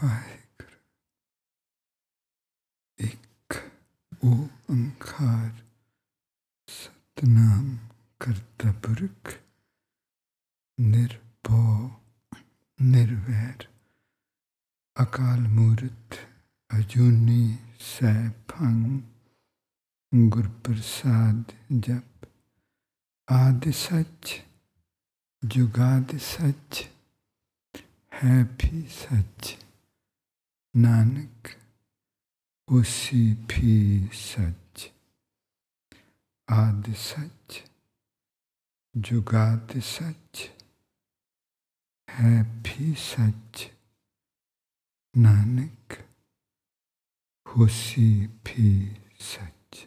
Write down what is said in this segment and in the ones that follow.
ਵਾਹਿਗੁਰੂ ਇੱਕ ਓੰਕਾਰ ਸਤਨਾਮ ਕਰਤਾ ਪੁਰਖ ਨਿਰਭਉ ਨਿਰਵੈਰ ਅਕਾਲ ਮੂਰਤ ਅਜੂਨੀ ਸੈਭੰ ਗੁਰ ਪ੍ਰਸਾਦ ਜਪ ਆਦਿ ਸੱਚ ਜੁਗਾਦ ਸੱਚ ਹੈ ਵੀ ਸੱਚ ਨਾਨਕ ਉਸੀ ਵੀ ਸੱਚ ਆਦਿ ਸੱਚ ਜੁਗਾਦ ਸੱਚ ਹੈ ਵੀ ਸੱਚ ਨਾਨਕ ਉਸੀ ਵੀ ਸੱਚ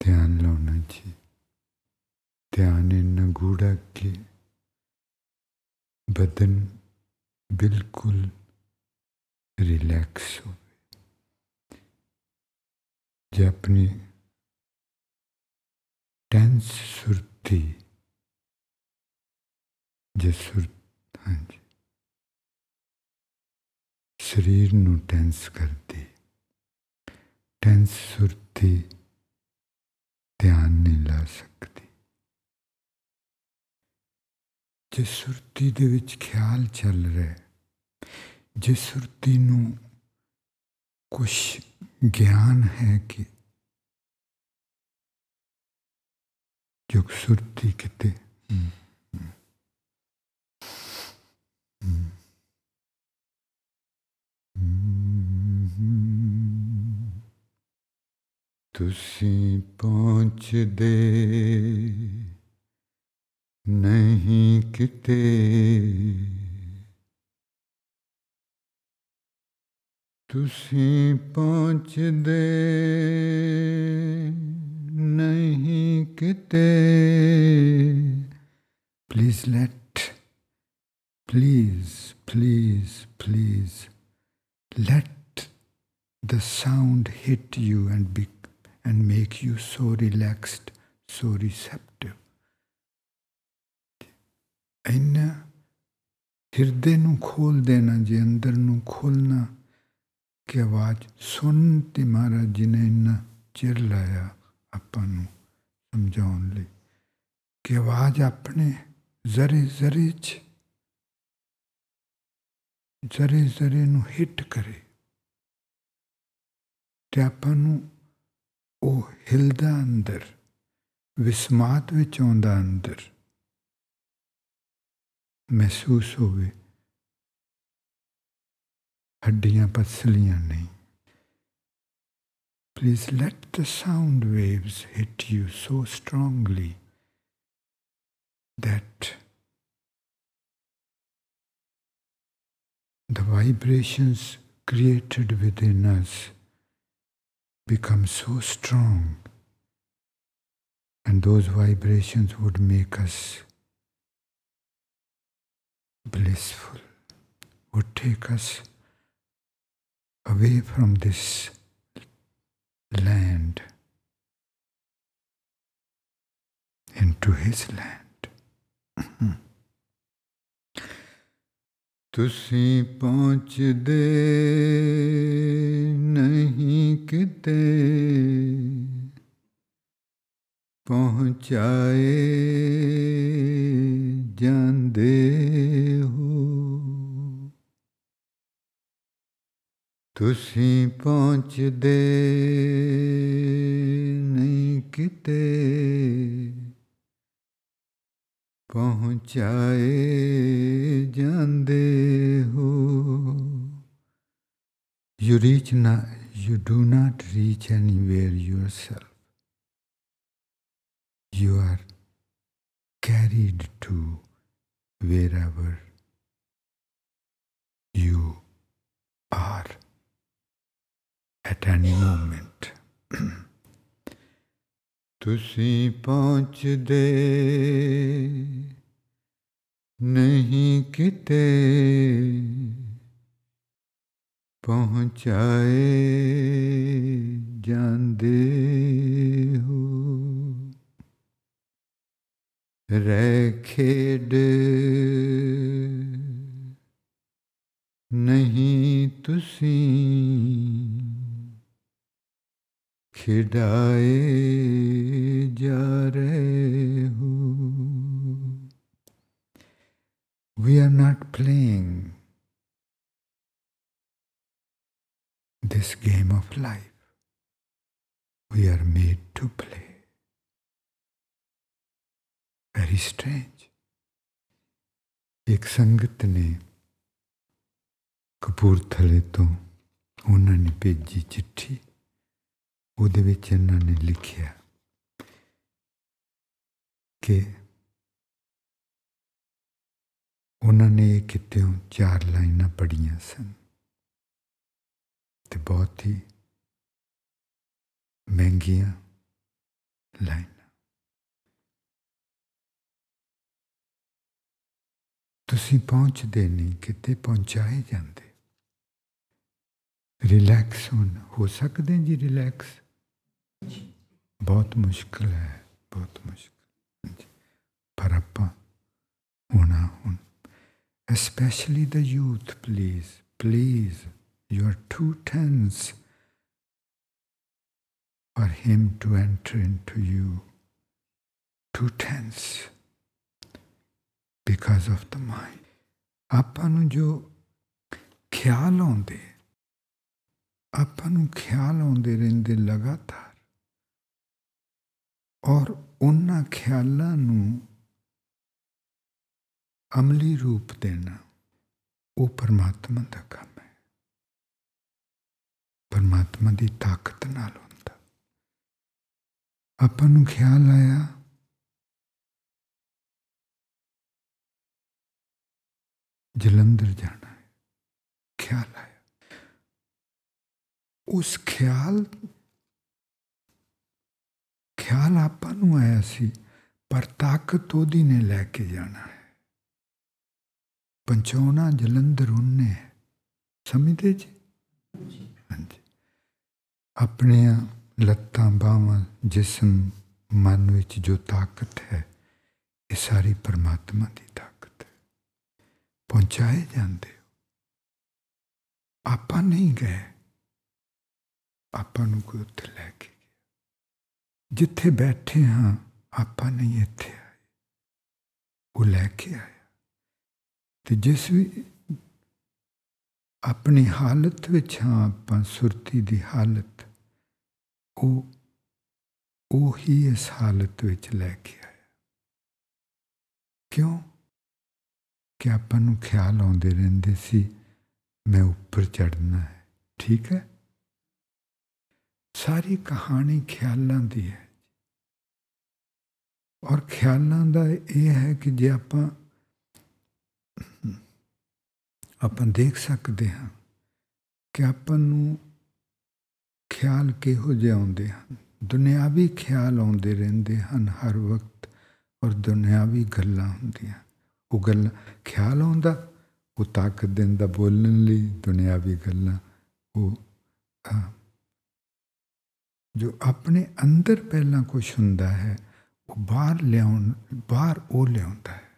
ਧਿਆਨ ਲਾਉਣਾ ਜੀ ਧਿਆਨ ਇੰਨਾ ਗੂੜਾ ਕਿ ਬਦਨ ਬਿਲਕੁਲ ਰਿਲੈਕਸ ਹੋਵੇ ਜੇ ਆਪਣੀ ਟੈਂਸ ਸੁਰਤੀ ਜੇ ਸੁਰ ਹਾਂਜੀ। ਸਰੀਰ ਨੂੰ ਟੈਂਸ ਕਰਦੀ। ਟੈਂਸ ਸੁਰਤੀ ਧਿਆਨ ਨਹੀਂ ਲਾ ਸਕਦੀ। ਜੇ ਸੁਰਤੀ ਦੇ ਵਿੱਚ ਖਿਆਲ ਚੱਲ ਰਿਹਾ ਜੇ ਸੁਰਤੀ ਨੂੰ ਕੁਝ ਗਿਆਨ ਹੈ ਕਿ ਜੋ ਸੁਰਤੀ ਕਿਤੇ ਤੁਸੀਂ ਪਹੁੰਚਦੇ ਨਹੀਂ ਕਿਤੇ ਤੁਸੀਂ ਪਹੁੰਚਦੇ ਨਹੀਂ ਕਿਤੇ please let please please please let the sound hit you and be, and make you so relaxed, so receptive. ਇੰਨਾ ਹਿਰਦੇ ਨੂੰ ਖੋਲ ਦੇਣਾ ਜੇ ਅੰਦਰ ਨੂੰ ਖੋਲਣਾ ਕਿ ਆਵਾਜ਼ ਸੁਣ ਤੇ ਮਹਾਰਾਜ ਜੀ ਨੇ ਇੰਨਾ ਚਿਰ ਲਾਇਆ ਆਪਾਂ ਨੂੰ ਸਮਝਾਉਣ ਲਈ ਕਿ ਆਵਾਜ਼ ਆਪਣੇ ਜ਼ਰੇ ਜ਼ਰੇ ਚ ਜ਼ਰੇ ਜ਼ਰੇ ਨੂੰ ਹਿੱਟ ਕਰੇ ਤੇ ਆਪਾਂ ਨੂੰ ਉਹ ਹਿਲਦਾ ਅੰਦਰ ਵਿਸਮਾਤ ਵਿੱਚ ਆਉਂਦਾ ਅੰਦਰ ਮਹਿਸੂਸ ਹੋਵੇ ਹੱਡੀਆਂ ਪਸਲੀਆਂ ਨਹੀਂ Please let the sound waves hit you so strongly that the vibrations created within us become so strong, and those vibrations would make us blissful, would take us away from this land into His land. ਤੁਸੀਂ ਪਹੁੰਚਦੇ ਨਹੀਂ ਕਿਤੇ। ਪਹੁੰਚਾਏ ਜਾਂਦੇ ਹੋ। ਤੁਸੀਂ ਪਹੁੰਚਦੇ ਨਹੀਂ ਕਿਤੇ। ਪਹੁੰਚਾਏ ਜਾਂਦੇ ਹੋ you reach not, you do not reach anywhere yourself you are carried to wherever you are at any moment ਤੁਸੀਂ ਪਹੁੰਚਦੇ ਨਹੀਂ ਕਿਤੇ ਪਹੁੰਚਾਏ ਜਾਂਦੇ ਹੋ। ਰਹਿ ਖੇਡ ਨਹੀਂ ਤੁਸੀਂ ਖਿਡਾਏ ਜਾ ਰਹੇ ਹੋ We are not playing this game of life. We are made to play. Very strange. ਇੱਕ ਸੰਗਤ ਨੇ ਕਪੂਰਥਲੇ ਤੋਂ ਉਹਨਾਂ ਨੇ ਭੇਜੀ ਚਿੱਠੀ ਉਹਦੇ ਵਿੱਚ ਇਹਨਾਂ ਨੇ ਲਿਖਿਆ ਕਿ ਉਹਨਾਂ ਨੇ ਇਹ ਕਿਤੇੋਂ ਚਾਰ ਲਾਈਨਾਂ ਪੜੀਆਂ ਸਨ ਤੇ ਬਹੁਤ ਹੀ ਮਹਿੰਗੀਆਂ ਲਾਈਨਾਂ। ਤੁਸੀਂ ਪਹੁੰਚਦੇ ਨਹੀਂ, ਕਿਤੇ ਪਹੁੰਚਾਏ ਜਾਂਦੇ। ਰਿਲੈਕਸ ਹੋਣ, ਹੋ ਸਕਦੇ ਜੀ ਰਿਲੈਕਸ ਬਹੁਤ ਮੁਸ਼ਕਲ ਹੈ ਬਹੁਤ ਮੁਸ਼ਕਲ ਪਰ ਆਪਾਂ ਹੋਣਾ ਹੁਣ especially the youth please please you are too tense for him to enter into you too tense because of the mind ਆਪਾਂ ਨੂੰ ਜੋ ਖਿਆਲ ਆਉਂਦੇ ਆਪਾਂ ਨੂੰ ਖਿਆਲ ਆਉਂਦੇ ਰਹਿੰਦੇ ਲਗਾਤਾਰ ਔਰ ਉਹਨਾਂ ਖਿਆਲਾਂ ਨੂੰ ਅਮਲੀ ਰੂਪ ਦੇਣਾ, ਉਹ ਪਰਮਾਤਮਾ ਦਾ ਕੰਮ ਹੈ। ਪਰਮਾਤਮਾ ਦੀ ਤਾਕਤ ਨਾਲ ਹੁੰਦਾ। ਆਪਾਂ ਨੂੰ ਖਿਆਲ ਆਇਆ, ਜਲੰਧਰ ਜਾਣਾ ਹੈ। ਖਿਆਲ ਆਇਆ। ਉਸ ਖਿਆਲ ਖਿਆਲ ਆਪਾਂ ਨੂੰ ਆਇਆ ਸੀ ਪਰ ਤਾਕਤ ਉਹਦੀ ਨੇ ਲੈ ਕੇ ਜਾਣਾ ਹੈ। ਪਹੁੰਚਾਉਣਾ ਜਲੰਧਰ ਉਹਨੇ ਸਮਝਦੇ ਜੀ? ਹਾਂਜੀ। ਆਪਣੀਆਂ ਲੱਤਾਂ ਬਾਹਾਂ ਜਿਸਮ ਮਨ ਵਿੱਚ ਜੋ ਤਾਕਤ ਹੈ ਇਹ ਸਾਰੀ ਪਰਮਾਤਮਾ ਦੀ ਤਾਕਤ ਹੈ। ਪਹੁੰਚਾਏ ਜਾਂਦੇ ਆਪਾਂ ਨਹੀਂ ਗਏ। ਆਪਾਂ ਨੂੰ ਕੋਈ ਉੱਥੇ ਲੈ ਕੇ ਜਿੱਥੇ ਬੈਠੇ ਹਾਂ, ਆਪਾਂ ਨਹੀਂ ਇੱਥੇ ਆਏ। ਉਹ ਲੈ ਕੇ ਆਇਆ। ਤੇ ਜਿਸ ਵੀ ਆਪਣੀ ਹਾਲਤ ਵਿੱਚ ਹਾਂ, ਆਪਾਂ ਸੁਰਤੀ ਦੀ ਹਾਲਤ, ਉਹ ਉਹ ਹੀ ਇਸ ਹਾਲਤ ਵਿੱਚ ਲੈ ਕੇ ਆਇਆ। ਕਿਉਂ? ਕਿ ਆਪਾਂ ਨੂੰ ਖਿਆਲ ਆਉਂਦੇ ਰਹਿੰਦੇ ਸੀ, ਮੈਂ ਉੱਪਰ ਚੜਨਾ ਹੈ। ਠੀਕ ਹੈ? ਸਾਰੀ ਕਹਾਣੀ ਖਿਆਲਾਂ ਦੀ ਹੈ। ਔਰ ਖਿਆਲਾਂ ਦਾ ਇਹ ਹੈ ਕਿ ਜੇ ਆਪਾਂ ਆਪਾਂ ਦੇਖ ਸਕਦੇ ਹਾਂ ਕਿ ਆਪਾਂ ਨੂੰ ਖਿਆਲ ਕਿਹੋ ਜਿਹੇ ਆਉਂਦੇ ਹਨ। ਦੁਨਿਆਵੀ ਖਿਆਲ ਆਉਂਦੇ ਰਹਿੰਦੇ ਹਨ ਹਰ ਵਕਤ ਔਰ ਦੁਨਿਆਵੀ ਗੱਲਾਂ ਹੁੰਦੀਆਂ ਉਹ ਗੱਲ, ਖਿਆਲ ਆਉਂਦਾ, ਉਹ ਤਾਕਤ ਦਿੰਦਾ ਬੋਲਣ ਲਈ, ਦੁਨਿਆਵੀ ਗੱਲਾਂ, ਉਹ ਜੋ ਆਪਣੇ ਅੰਦਰ ਪਹਿਲਾਂ ਕੁਝ ਹੁੰਦਾ ਹੈ, ਉਹ ਬਾਹਰ ਲਿਆਉਣ, ਬਾਹਰ ਉਹ ਲਿਆਉਂਦਾ ਹੈ।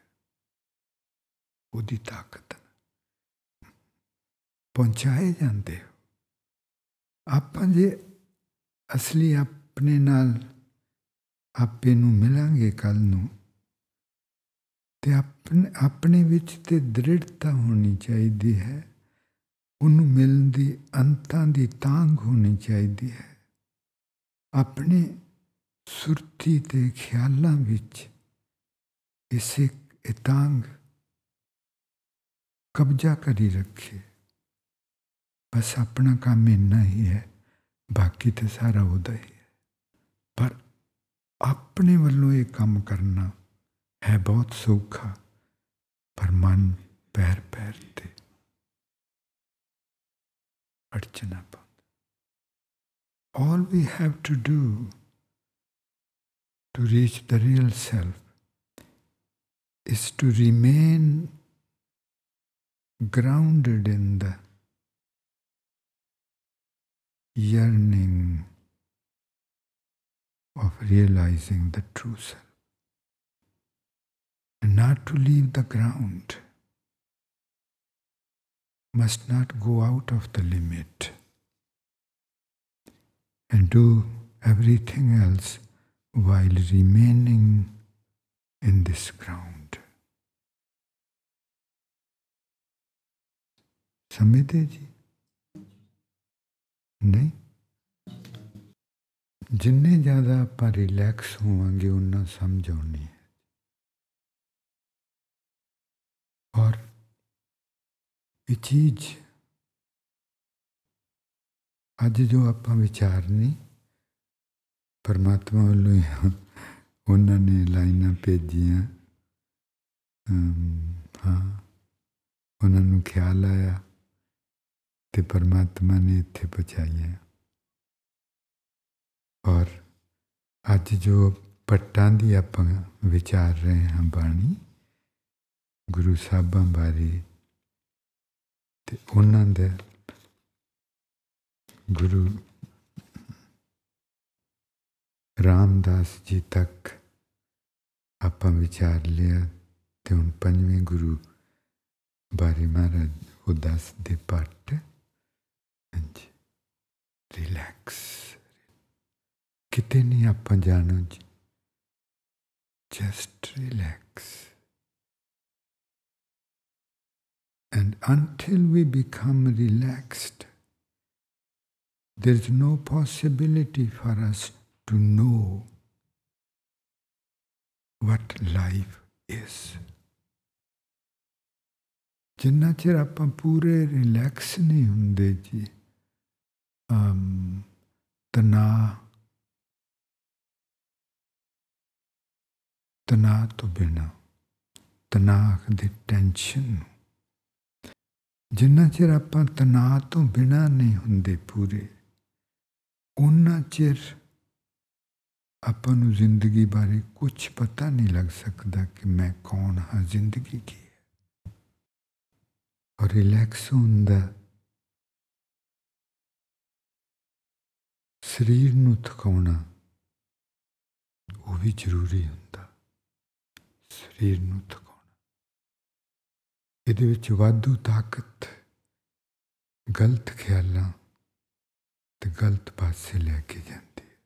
ਉਹਦੀ ਤਾਕਤ ਪਹੁੰਚਾਏ ਜਾਂਦੇ ਹੋ। ਆਪਾਂ ਜੇ ਅਸਲੀ ਆਪਣੇ ਨਾਲ ਆਪੇ ਨੂੰ ਮਿਲਾਂਗੇ ਕੱਲ ਨੂੰ, ਤੇ ਆਪਣੇ ਆਪਣੇ ਵਿੱਚ ਤੇ ਦ੍ਰਿੜਤਾ ਹੋਣੀ ਚਾਹੀਦੀ ਹੈ। ਉਹਨੂੰ ਮਿਲਣ ਦੀ, ਅੰਤਾਂ ਦੀ ਤਾਂਗ ਹੋਣੀ ਚਾਹੀਦੀ ਹੈ। ਆਪਣੇ ਸੁਰਤੀ ਤੇ ਖਿਆਲਾਂ ਵਿੱਚ ਇਸੇ ਇਤਾਂਗ ਕਬਜ਼ਾ ਕਰੀ ਰੱਖੇ। ਬਸ ਆਪਣਾ ਕੰਮ ਇੰਨਾ ਹੀ ਹੈ, ਬਾਕੀ ਤੇ ਸਾਰਾ ਉਹਦਾ ਹੀ ਹੈ। ਪਰ ਆਪਣੇ ਵੱਲੋਂ ਇਹ ਕੰਮ ਕਰਨਾ ਹੈ ਬਹੁਤ ਸੌਖਾ, ਪਰ ਮਨ ਪੈਰ ਪੈਰ ਤੇ ਅੜਚਨਾ ਪਾਉਂਦਾ all we have to do to reach the real self is to remain grounded in the yearning of realizing the true self and not to leave the ground must not go out of the limit and do everything else while remaining in this ground. ਸਮਝਦੇ ਜੀ ਨਹੀਂ ਜਿੰਨੇ ਜ਼ਿਆਦਾ ਆਪਾਂ relax ਹੋਵਾਂਗੇ ਉਨਾ ਸਮਝ ਆਉਣੀ ਹੈ ਔਰ ਇਹ ਚੀਜ਼ ਅੱਜ ਜੋ ਆਪਾਂ ਵਿਚਾਰਨੀ, ਪਰਮਾਤਮਾ ਵੱਲੋਂ ਹੀ ਉਹਨਾਂ ਨੇ ਲਾਈਨਾਂ ਭੇਜੀਆਂ। ਹਾਂ, ਉਹਨਾਂ ਨੂੰ ਖਿਆਲ ਆਇਆ ਤੇ ਪਰਮਾਤਮਾ ਨੇ ਇੱਥੇ ਪਹੁੰਚਾਈਆਂ। ਔਰ ਅੱਜ ਜੋ ਪੱਟਾਂ ਦੀ ਆਪਾਂ ਵਿਚਾਰ ਰਹੇ ਹਾਂ ਬਾਣੀ, ਗੁਰੂ ਸਾਹਿਬਾਂ ਬਾਰੇ, ਤੇ ਉਹਨਾਂ ਦੇ ਗੁਰੂ ਰਾਮਦਾਸ ਜੀ ਤੱਕ ਆਪਾਂ ਵਿਚਾਰ ਲਿਆ ਤੇ ਹੁਣ ਪੰਜਵੇਂ ਗੁਰੂ ਬਾਰੇ ਮਹਾਰਾਜ ਉਹ ਦੱਸਦੇ ਪੱਟ ਹਾਂਜੀ ਰਿਲੈਕਸ ਕਿਤੇ ਨਹੀਂ ਆਪਾਂ ਜਾਣੋ ਜੀ। Just relax. And until we become relaxed, there is no possibility for us to know what life is. ਜਿੰਨਾ ਚਿਰ ਆਪਾਂ ਪੂਰੇ ਰਿਲੈਕਸ ਨਹੀਂ ਹੁੰਦੇ ਜੀ ਤਨਾਅ ਤਨਾਅ ਤੋਂ ਬਿਨਾ ਤਨਾਅ ਦੀ ਟੈਨਸ਼ਨ ਜਿੰਨਾ ਚਿਰ ਆਪਾਂ ਤਨਾਅ ਤੋਂ ਬਿਨਾ ਨਹੀਂ ਹੁੰਦੇ ਪੂਰੇ ਉਹਨਾਂ ਚਿਰ ਆਪਾਂ ਨੂੰ ਜ਼ਿੰਦਗੀ ਬਾਰੇ ਕੁਝ ਪਤਾ ਨਹੀਂ ਲੱਗ ਸਕਦਾ ਕਿ ਮੈਂ ਕੌਣ ਹਾਂ, ਜ਼ਿੰਦਗੀ ਕੀ ਹੈ। ਔਰ ਰਿਲੈਕਸ ਹੁੰਦਾ ਸਰੀਰ ਨੂੰ ਥਕਾਉਣਾ ਉਹ ਵੀ ਜ਼ਰੂਰੀ ਹੁੰਦਾ। ਸਰੀਰ ਨੂੰ ਥਕਾਉਣਾ। ਇਹਦੇ ਵਿੱਚ ਵਾਧੂ ਤਾਕਤ, ਗਲਤ ਖਿਆਲਾਂ ਤੇ ਗਲਤ ਪਾਸੇ ਲੈ ਕੇ ਜਾਂਦੀ ਹੈ।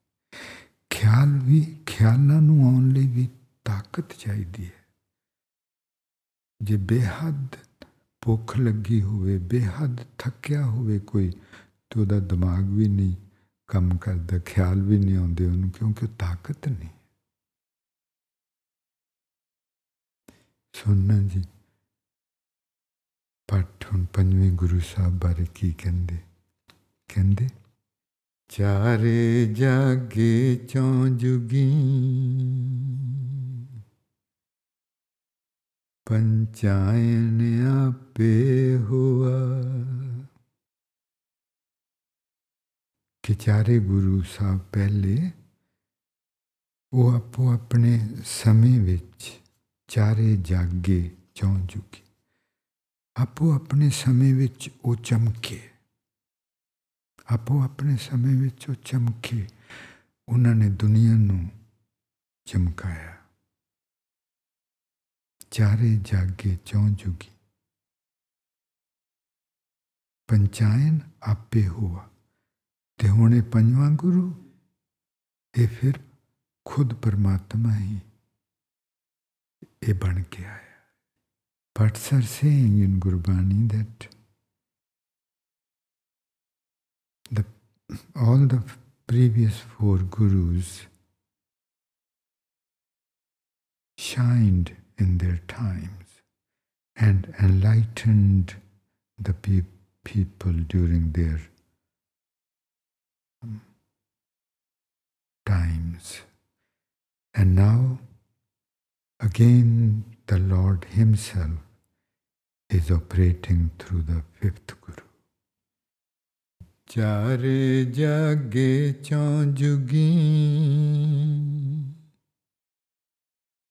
ਖਿਆਲ ਵੀ, ਖਿਆਲਾਂ ਨੂੰ ਆਉਣ ਲਈ ਵੀ ਤਾਕਤ ਚਾਹੀਦੀ ਹੈ। ਜੇ ਬੇਹੱਦ ਭੁੱਖ ਲੱਗੀ ਹੋਵੇ, ਬੇਹੱਦ ਥੱਕਿਆ ਹੋਵੇ ਕੋਈ, ਤੇ ਉਹਦਾ ਦਿਮਾਗ ਵੀ ਨਹੀਂ ਕੰਮ ਕਰਦਾ, ਖਿਆਲ ਵੀ ਨਹੀਂ ਆਉਂਦੇ ਉਹਨੂੰ, ਕਿਉਂਕਿ ਤਾਕਤ ਨਹੀਂ ਸੁਣਨਾ ਜੀ, ਪਾਠ ਹੁਣ ਪੰਜਵੇਂ ਗੁਰੂ ਸਾਹਿਬ ਬਾਰੇ ਕੀ ਕਹਿੰਦੇ? ਕਹਿੰਦੇ ਚਾਰੇ ਜਾਗੇ ਚੋਂ ਜੁਗੀ। ਪੰਚਾਇਨ ਆਪੇ ਹੁਆ। ਕਿ ਚਾਰੇ ਗੁਰੂ ਸਾਹਿਬ ਪਹਿਲੇ, ਉਹ ਆਪੋ ਆਪਣੇ ਸਮੇਂ ਵਿੱਚ ਚਾਰੇ ਜਾਗੇ ਚੋਂ ਜੁਗੀ। ਆਪੋ ਆਪਣੇ ਸਮੇਂ ਵਿੱਚ ਉਹ ਚਮਕੇ। ਆਪੋ ਆਪਣੇ ਸਮੇਂ ਵਿੱਚ ਉਹ ਚਮਕੇ। ਉਹਨਾਂ ਨੇ ਦੁਨੀਆ ਨੂੰ ਚਮਕਾਇਆ। ਚਾਰੇ ਜਾਗੇ ਚੌਂ ਜੁਗੀ। ਪੰਚਾਇਨ ਆਪੇ ਹੋਆ। ਤੇ ਹੁਣੇ ਪੰਜਵਾਂ ਗੁਰੂ? ਇਹ ਫਿਰ ਖੁਦ ਪਰਮਾਤਮਾ ਹੀ ਇਹ ਬਣ ਕੇ ਆਇਆ। Bhatts are saying in Gurbani that all the previous four gurus shined in their times and enlightened the pe- people during their um, times. And now, again, the Lord Himself is operating through the fifth Guru. ਚਾਰੇ ਜਾਗੇ ਚੋਂ ਜੁਗੀ।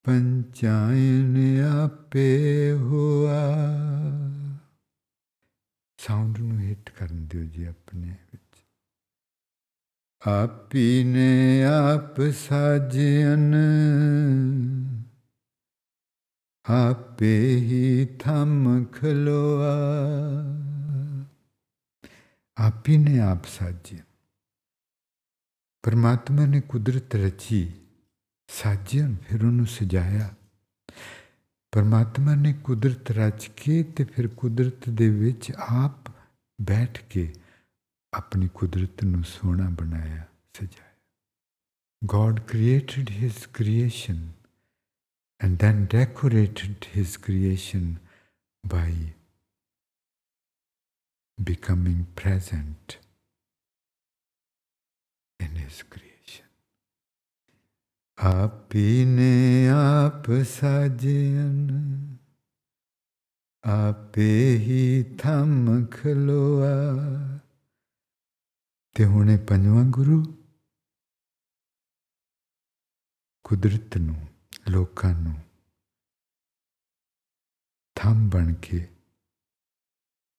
ਪੰਚਾਇਨ ਆਪੇ ਹੋਆ। Sound ਨੂੰ hit ਕਰਨ ਦਿਓ ਜੀ ਆਪਣੇ ਵਿੱਚ। ਆਪੀ ਨੇ ਆਪ ਸਾਜਨ। ਆਪੇ ਹੀ ਥਮ ਖਲੋਆ। ਆਪ ਹੀ ਨੇ ਆਪ ਸਾਜਿਆ ਪਰਮਾਤਮਾ ਨੇ ਕੁਦਰਤ ਰਚੀ ਸਾਜਿਆ ਫਿਰ ਉਹਨੂੰ ਸਜਾਇਆ ਪਰਮਾਤਮਾ ਨੇ ਕੁਦਰਤ ਰਚ ਕੇ ਤੇ ਫਿਰ ਕੁਦਰਤ ਦੇ ਵਿੱਚ ਆਪ ਬੈਠ ਕੇ ਆਪਣੀ ਕੁਦਰਤ ਨੂੰ ਸੋਹਣਾ ਬਣਾਇਆ ਸਜਾਇਆ God created his creation and then decorated his creation by becoming present in his creation. ਆਪੀ ਨੇ ਆਪ ਸਾਜਨ ਆਪੇ ਹੀ ਥਮ ਖਲੋਆ ਤੇ ਹੁਣੇ ਪੰਜਵਾਂ ਗੁਰੂ ਕੁਦਰਤ ਨੂੰ ਲੋਕਾਂ ਨੂੰ ਥੰਮ ਬਣ ਕੇ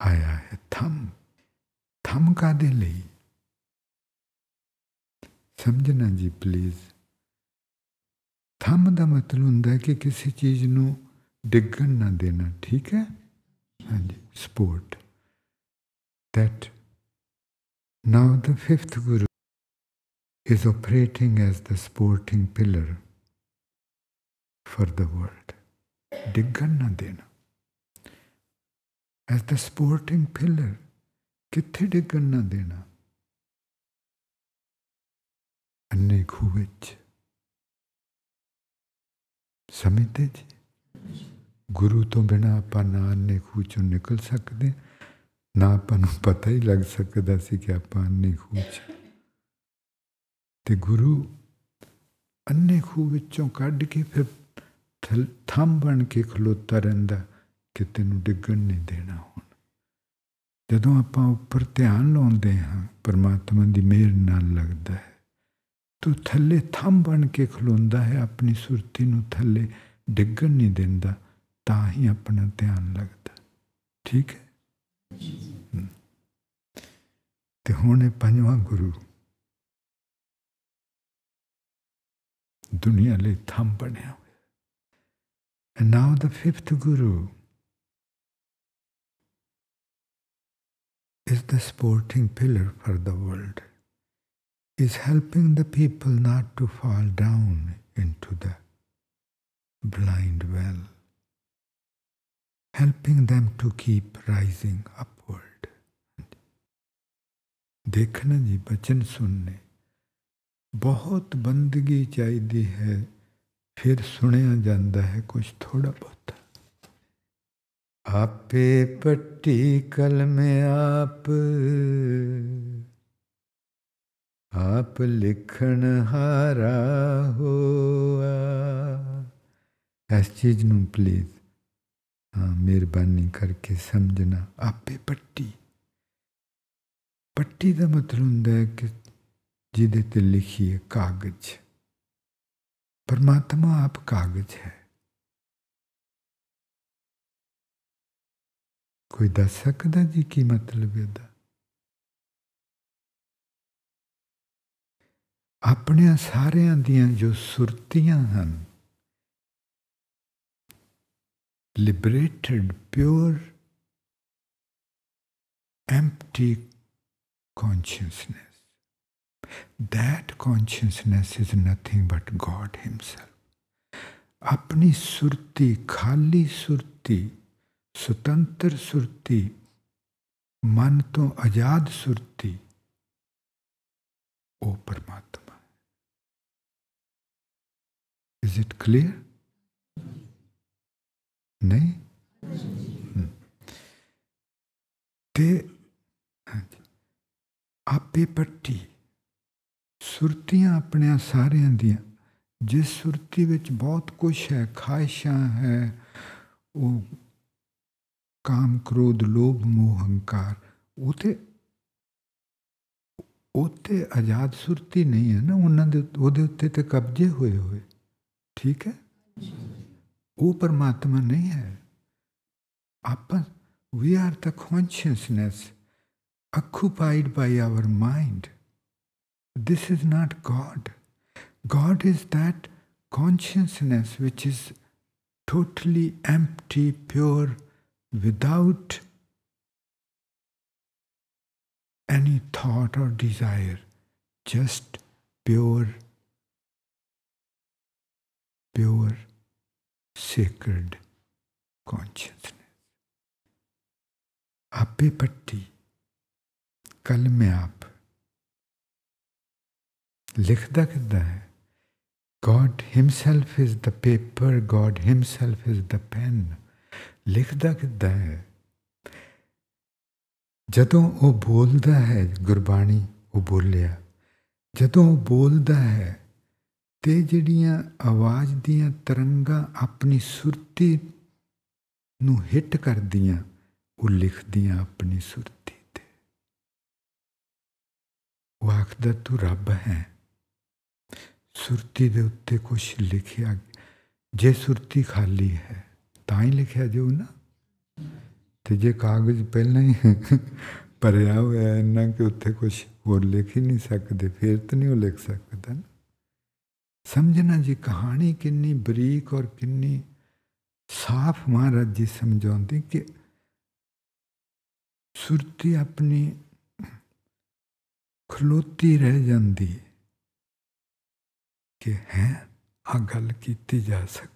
ਆਇਆ ਹੈ ਥੰਮ ਥੰਮ ਕਾਦੇ ਲਈ ਸਮਝਣਾ ਜੀ ਪਲੀਜ਼ ਥੰਮ ਦਾ ਮਤਲਬ ਹੁੰਦਾ ਹੈ ਕਿ ਕਿਸੇ ਚੀਜ਼ ਨੂੰ ਡਿੱਗਣ ਨਾ ਦੇਣਾ ਠੀਕ ਹੈ ਹਾਂਜੀ support that now the fifth guru is operating as the supporting pillar for the world ਡਿੱਗਣ ਨਾ ਦੇਣਾ ਐਸ the ਸਪੋਰਟਿੰਗ pillar, ਕਿੱਥੇ ਡਿੱਗਣ ਨਾ ਦੇਣਾ? ਅੰਨੇ ਖੂਹ ਵਿੱਚ। ਸਮਝਦੇ ਜੀ। ਗੁਰੂ ਤੋਂ ਬਿਨਾ ਆਪਾਂ ਨਾ ਅੰਨੇ ਖੂਹ ਚੋਂ ਨਿਕਲ ਸਕਦੇ। ਨਾ ਆਪਾਂ ਨੂੰ ਪਤਾ ਹੀ ਲੱਗ ਸਕਦਾ ਸੀ ਕਿ ਆਪਾਂ ਅੰਨੇ ਖੂਹ ਚ। ਤੇ ਗੁਰੂ ਅੰਨੇ ਖੂਹ ਵਿੱਚੋਂ ਕੱਢ ਕੇ ਫਿਰ ਥੰਮ ਬਣ ਕੇ ਖਲੋਤਾ ਰਹਿੰਦਾ। ਕਿ ਤੈਨੂੰ ਡਿੱਗਣ ਨਹੀਂ ਦੇਣਾ ਹੁਣ। ਜਦੋਂ ਆਪਾਂ ਉੱਪਰ ਧਿਆਨ ਲਾਉਂਦੇ ਹਾਂ, ਪਰਮਾਤਮਾ ਦੀ ਮਿਹਰ ਨਾਲ ਲੱਗਦਾ ਹੈ। ਤੋ ਥੱਲੇ ਥੰਮ ਬਣ ਕੇ ਖਲੋਂਦਾ ਹੈ, ਆਪਣੀ ਸੁਰਤੀ ਨੂੰ ਥੱਲੇ ਡਿੱਗਣ ਨਹੀਂ ਦਿੰਦਾ, ਤਾਂ ਹੀ ਆਪਣਾ ਧਿਆਨ ਲੱਗਦਾ। ਠੀਕ ਹੈ? ਤੇ ਹੁਣ ਇਹ ਪੰਜਵਾਂ ਗੁਰੂ। ਦੁਨੀਆ ਲਈ ਥੰਮ ਬਣਿਆ ਹੋਇਆ। And now the fifth guru is the supporting pillar for the world, is helping the people not to fall down into the blind well, helping them to keep rising upward. ਦੇਖਣਾ ਜੀ ਬਚਨ ਸੁਣਨੇ ਬਹੁਤ ਬੰਦਗੀ ਚਾਹੀਦੀ ਹੈ ਫਿਰ ਸੁਣਿਆ ਜਾਂਦਾ ਹੈ ਕੁਝ ਥੋੜਾ ਬਹੁਤ ਆਪੇ ਪੱਟੀ ਕਲਮ ਆਪ। ਆਪ ਲਿਖਣ ਹਾਰਾ ਹੋਆ। ਇਸ ਚੀਜ਼ ਨੂੰ ਪਲੀਜ਼ ਹਾਂ, ਮਿਹਰਬਾਨੀ ਕਰਕੇ ਸਮਝਣਾ। ਆਪੇ ਪੱਟੀ। ਪੱਟੀ ਦਾ ਮਤਲਬ ਹੁੰਦਾ ਹੈ ਕਿ ਜਿਹਦੇ ਤੇ ਲਿਖੀ ਹੈ ਕਾਗਜ਼। ਪਰਮਾਤਮਾ ਆਪ ਕਾਗਜ਼ ਹੈ। ਕੋਈ ਦੱਸ ਸਕਦਾ ਜੀ ਕੀ ਮਤਲਬ ਇਹਦਾ ਆਪਣਿਆਂ ਸਾਰਿਆਂ ਦੀਆਂ ਜੋ ਸੁਰਤੀਆਂ ਹਨ liberated pure empty consciousness that consciousness is nothing but god himself ਆਪਣੀ ਸੁਰਤੀ ਖਾਲੀ ਸੁਰਤੀ ਸੁਤੰਤਰ ਸੁਰਤੀ, ਮਨ ਤੋਂ ਆਜ਼ਾਦ ਸੁਰਤੀ, ਉਹ ਪਰਮਾਤਮਾ ਇਜ਼ ਇਟ ਕਲੀਅਰ ਨਹੀਂ? ਤੇ ਆਪੇ ਪੱਟੀ, ਸੁਰਤੀਆਂ ਆਪਣਿਆਂ ਸਾਰਿਆਂ ਦੀਆਂ, ਜਿਸ ਸੁਰਤੀ ਵਿੱਚ ਬਹੁਤ ਕੁਝ ਹੈ, ਖਾਹਿਸ਼ਾਂ ਹੈ, ਉਹ ਕਾਮ ਕ੍ਰੋਧ ਲੋਭ ਮੋਹ ਹੰਕਾਰ ਉਹ ਤੇ ਉਹ ਤੇ ਆਜ਼ਾਦ ਸੁਰਤੀ ਨਹੀਂ ਹੈ ਨਾ ਉਹਨਾਂ ਦੇ ਉਹਦੇ ਉੱਤੇ ਤੇ ਕਬਜ਼ੇ ਹੋਏ ਹੋਏ ਠੀਕ ਹੈ ਉਹ ਪਰਮਾਤਮਾ ਨਹੀਂ ਹੈ ਆਪਾਂ we are the consciousness occupied by our mind this is not god god is that consciousness which is totally empty pure without any thought or desire just pure pure sacred consciousness. आपे पट्टी कल में आप लिखता किदा है God Himself is the paper, God Himself is the pen. ਲਿਖਦਾ ਕਿੱਦਾਂ ਹੈ? ਜਦੋਂ ਉਹ ਬੋਲਦਾ ਹੈ, ਗੁਰਬਾਣੀ ਉਹ ਬੋਲਿਆ, ਜਦੋਂ ਉਹ ਬੋਲਦਾ ਹੈ, ਤੇ ਜਿਹੜੀਆਂ ਆਵਾਜ਼ ਦੀਆਂ ਤਰੰਗਾਂ ਆਪਣੀ ਸੁਰਤੀ ਨੂੰ ਹਿੱਟ ਕਰਦੀਆਂ, ਉਹ ਲਿਖਦੀਆਂ ਆਪਣੀ ਸੁਰਤੀ ਤੇ। ਉਹ ਆਖਦਾ, ਤੂੰ ਰੱਬ ਹੈ। ਸੁਰਤੀ ਦੇ ਉੱਤੇ ਕੁਝ ਲਿਖਿਆ, ਜੇ ਸੁਰਤੀ ਖਾਲੀ ਹੈ ਤਾਂ ਹੀ ਲਿਖਿਆ ਜਾਊ ਨਾ। ਤੇ ਜੇ ਕਾਗਜ਼ ਪਹਿਲਾਂ ਹੀ ਭਰਿਆ ਹੋਇਆ ਇੰਨਾ ਕਿ ਉੱਥੇ ਕੁਝ ਹੋਰ ਲਿਖ ਹੀ ਨਹੀਂ ਸਕਦੇ, ਫਿਰ ਤਾਂ ਨਹੀਂ ਉਹ ਲਿਖ ਸਕਦਾ ਸਮਝਣਾ ਜੀ, ਕਹਾਣੀ ਕਿੰਨੀ ਬਰੀਕ ਔਰ ਕਿੰਨੀ ਸਾਫ਼ ਮਹਾਰਾਜ ਜੀ ਸਮਝਾਉਂਦੇ ਕਿ ਸੁਰਤੀ ਆਪਣੀ ਖਲੋਤੀ ਰਹਿ ਜਾਂਦੀ ਕਿ ਹੈ ਆ ਗੱਲ ਕੀਤੀ ਜਾ ਸਕਦੀ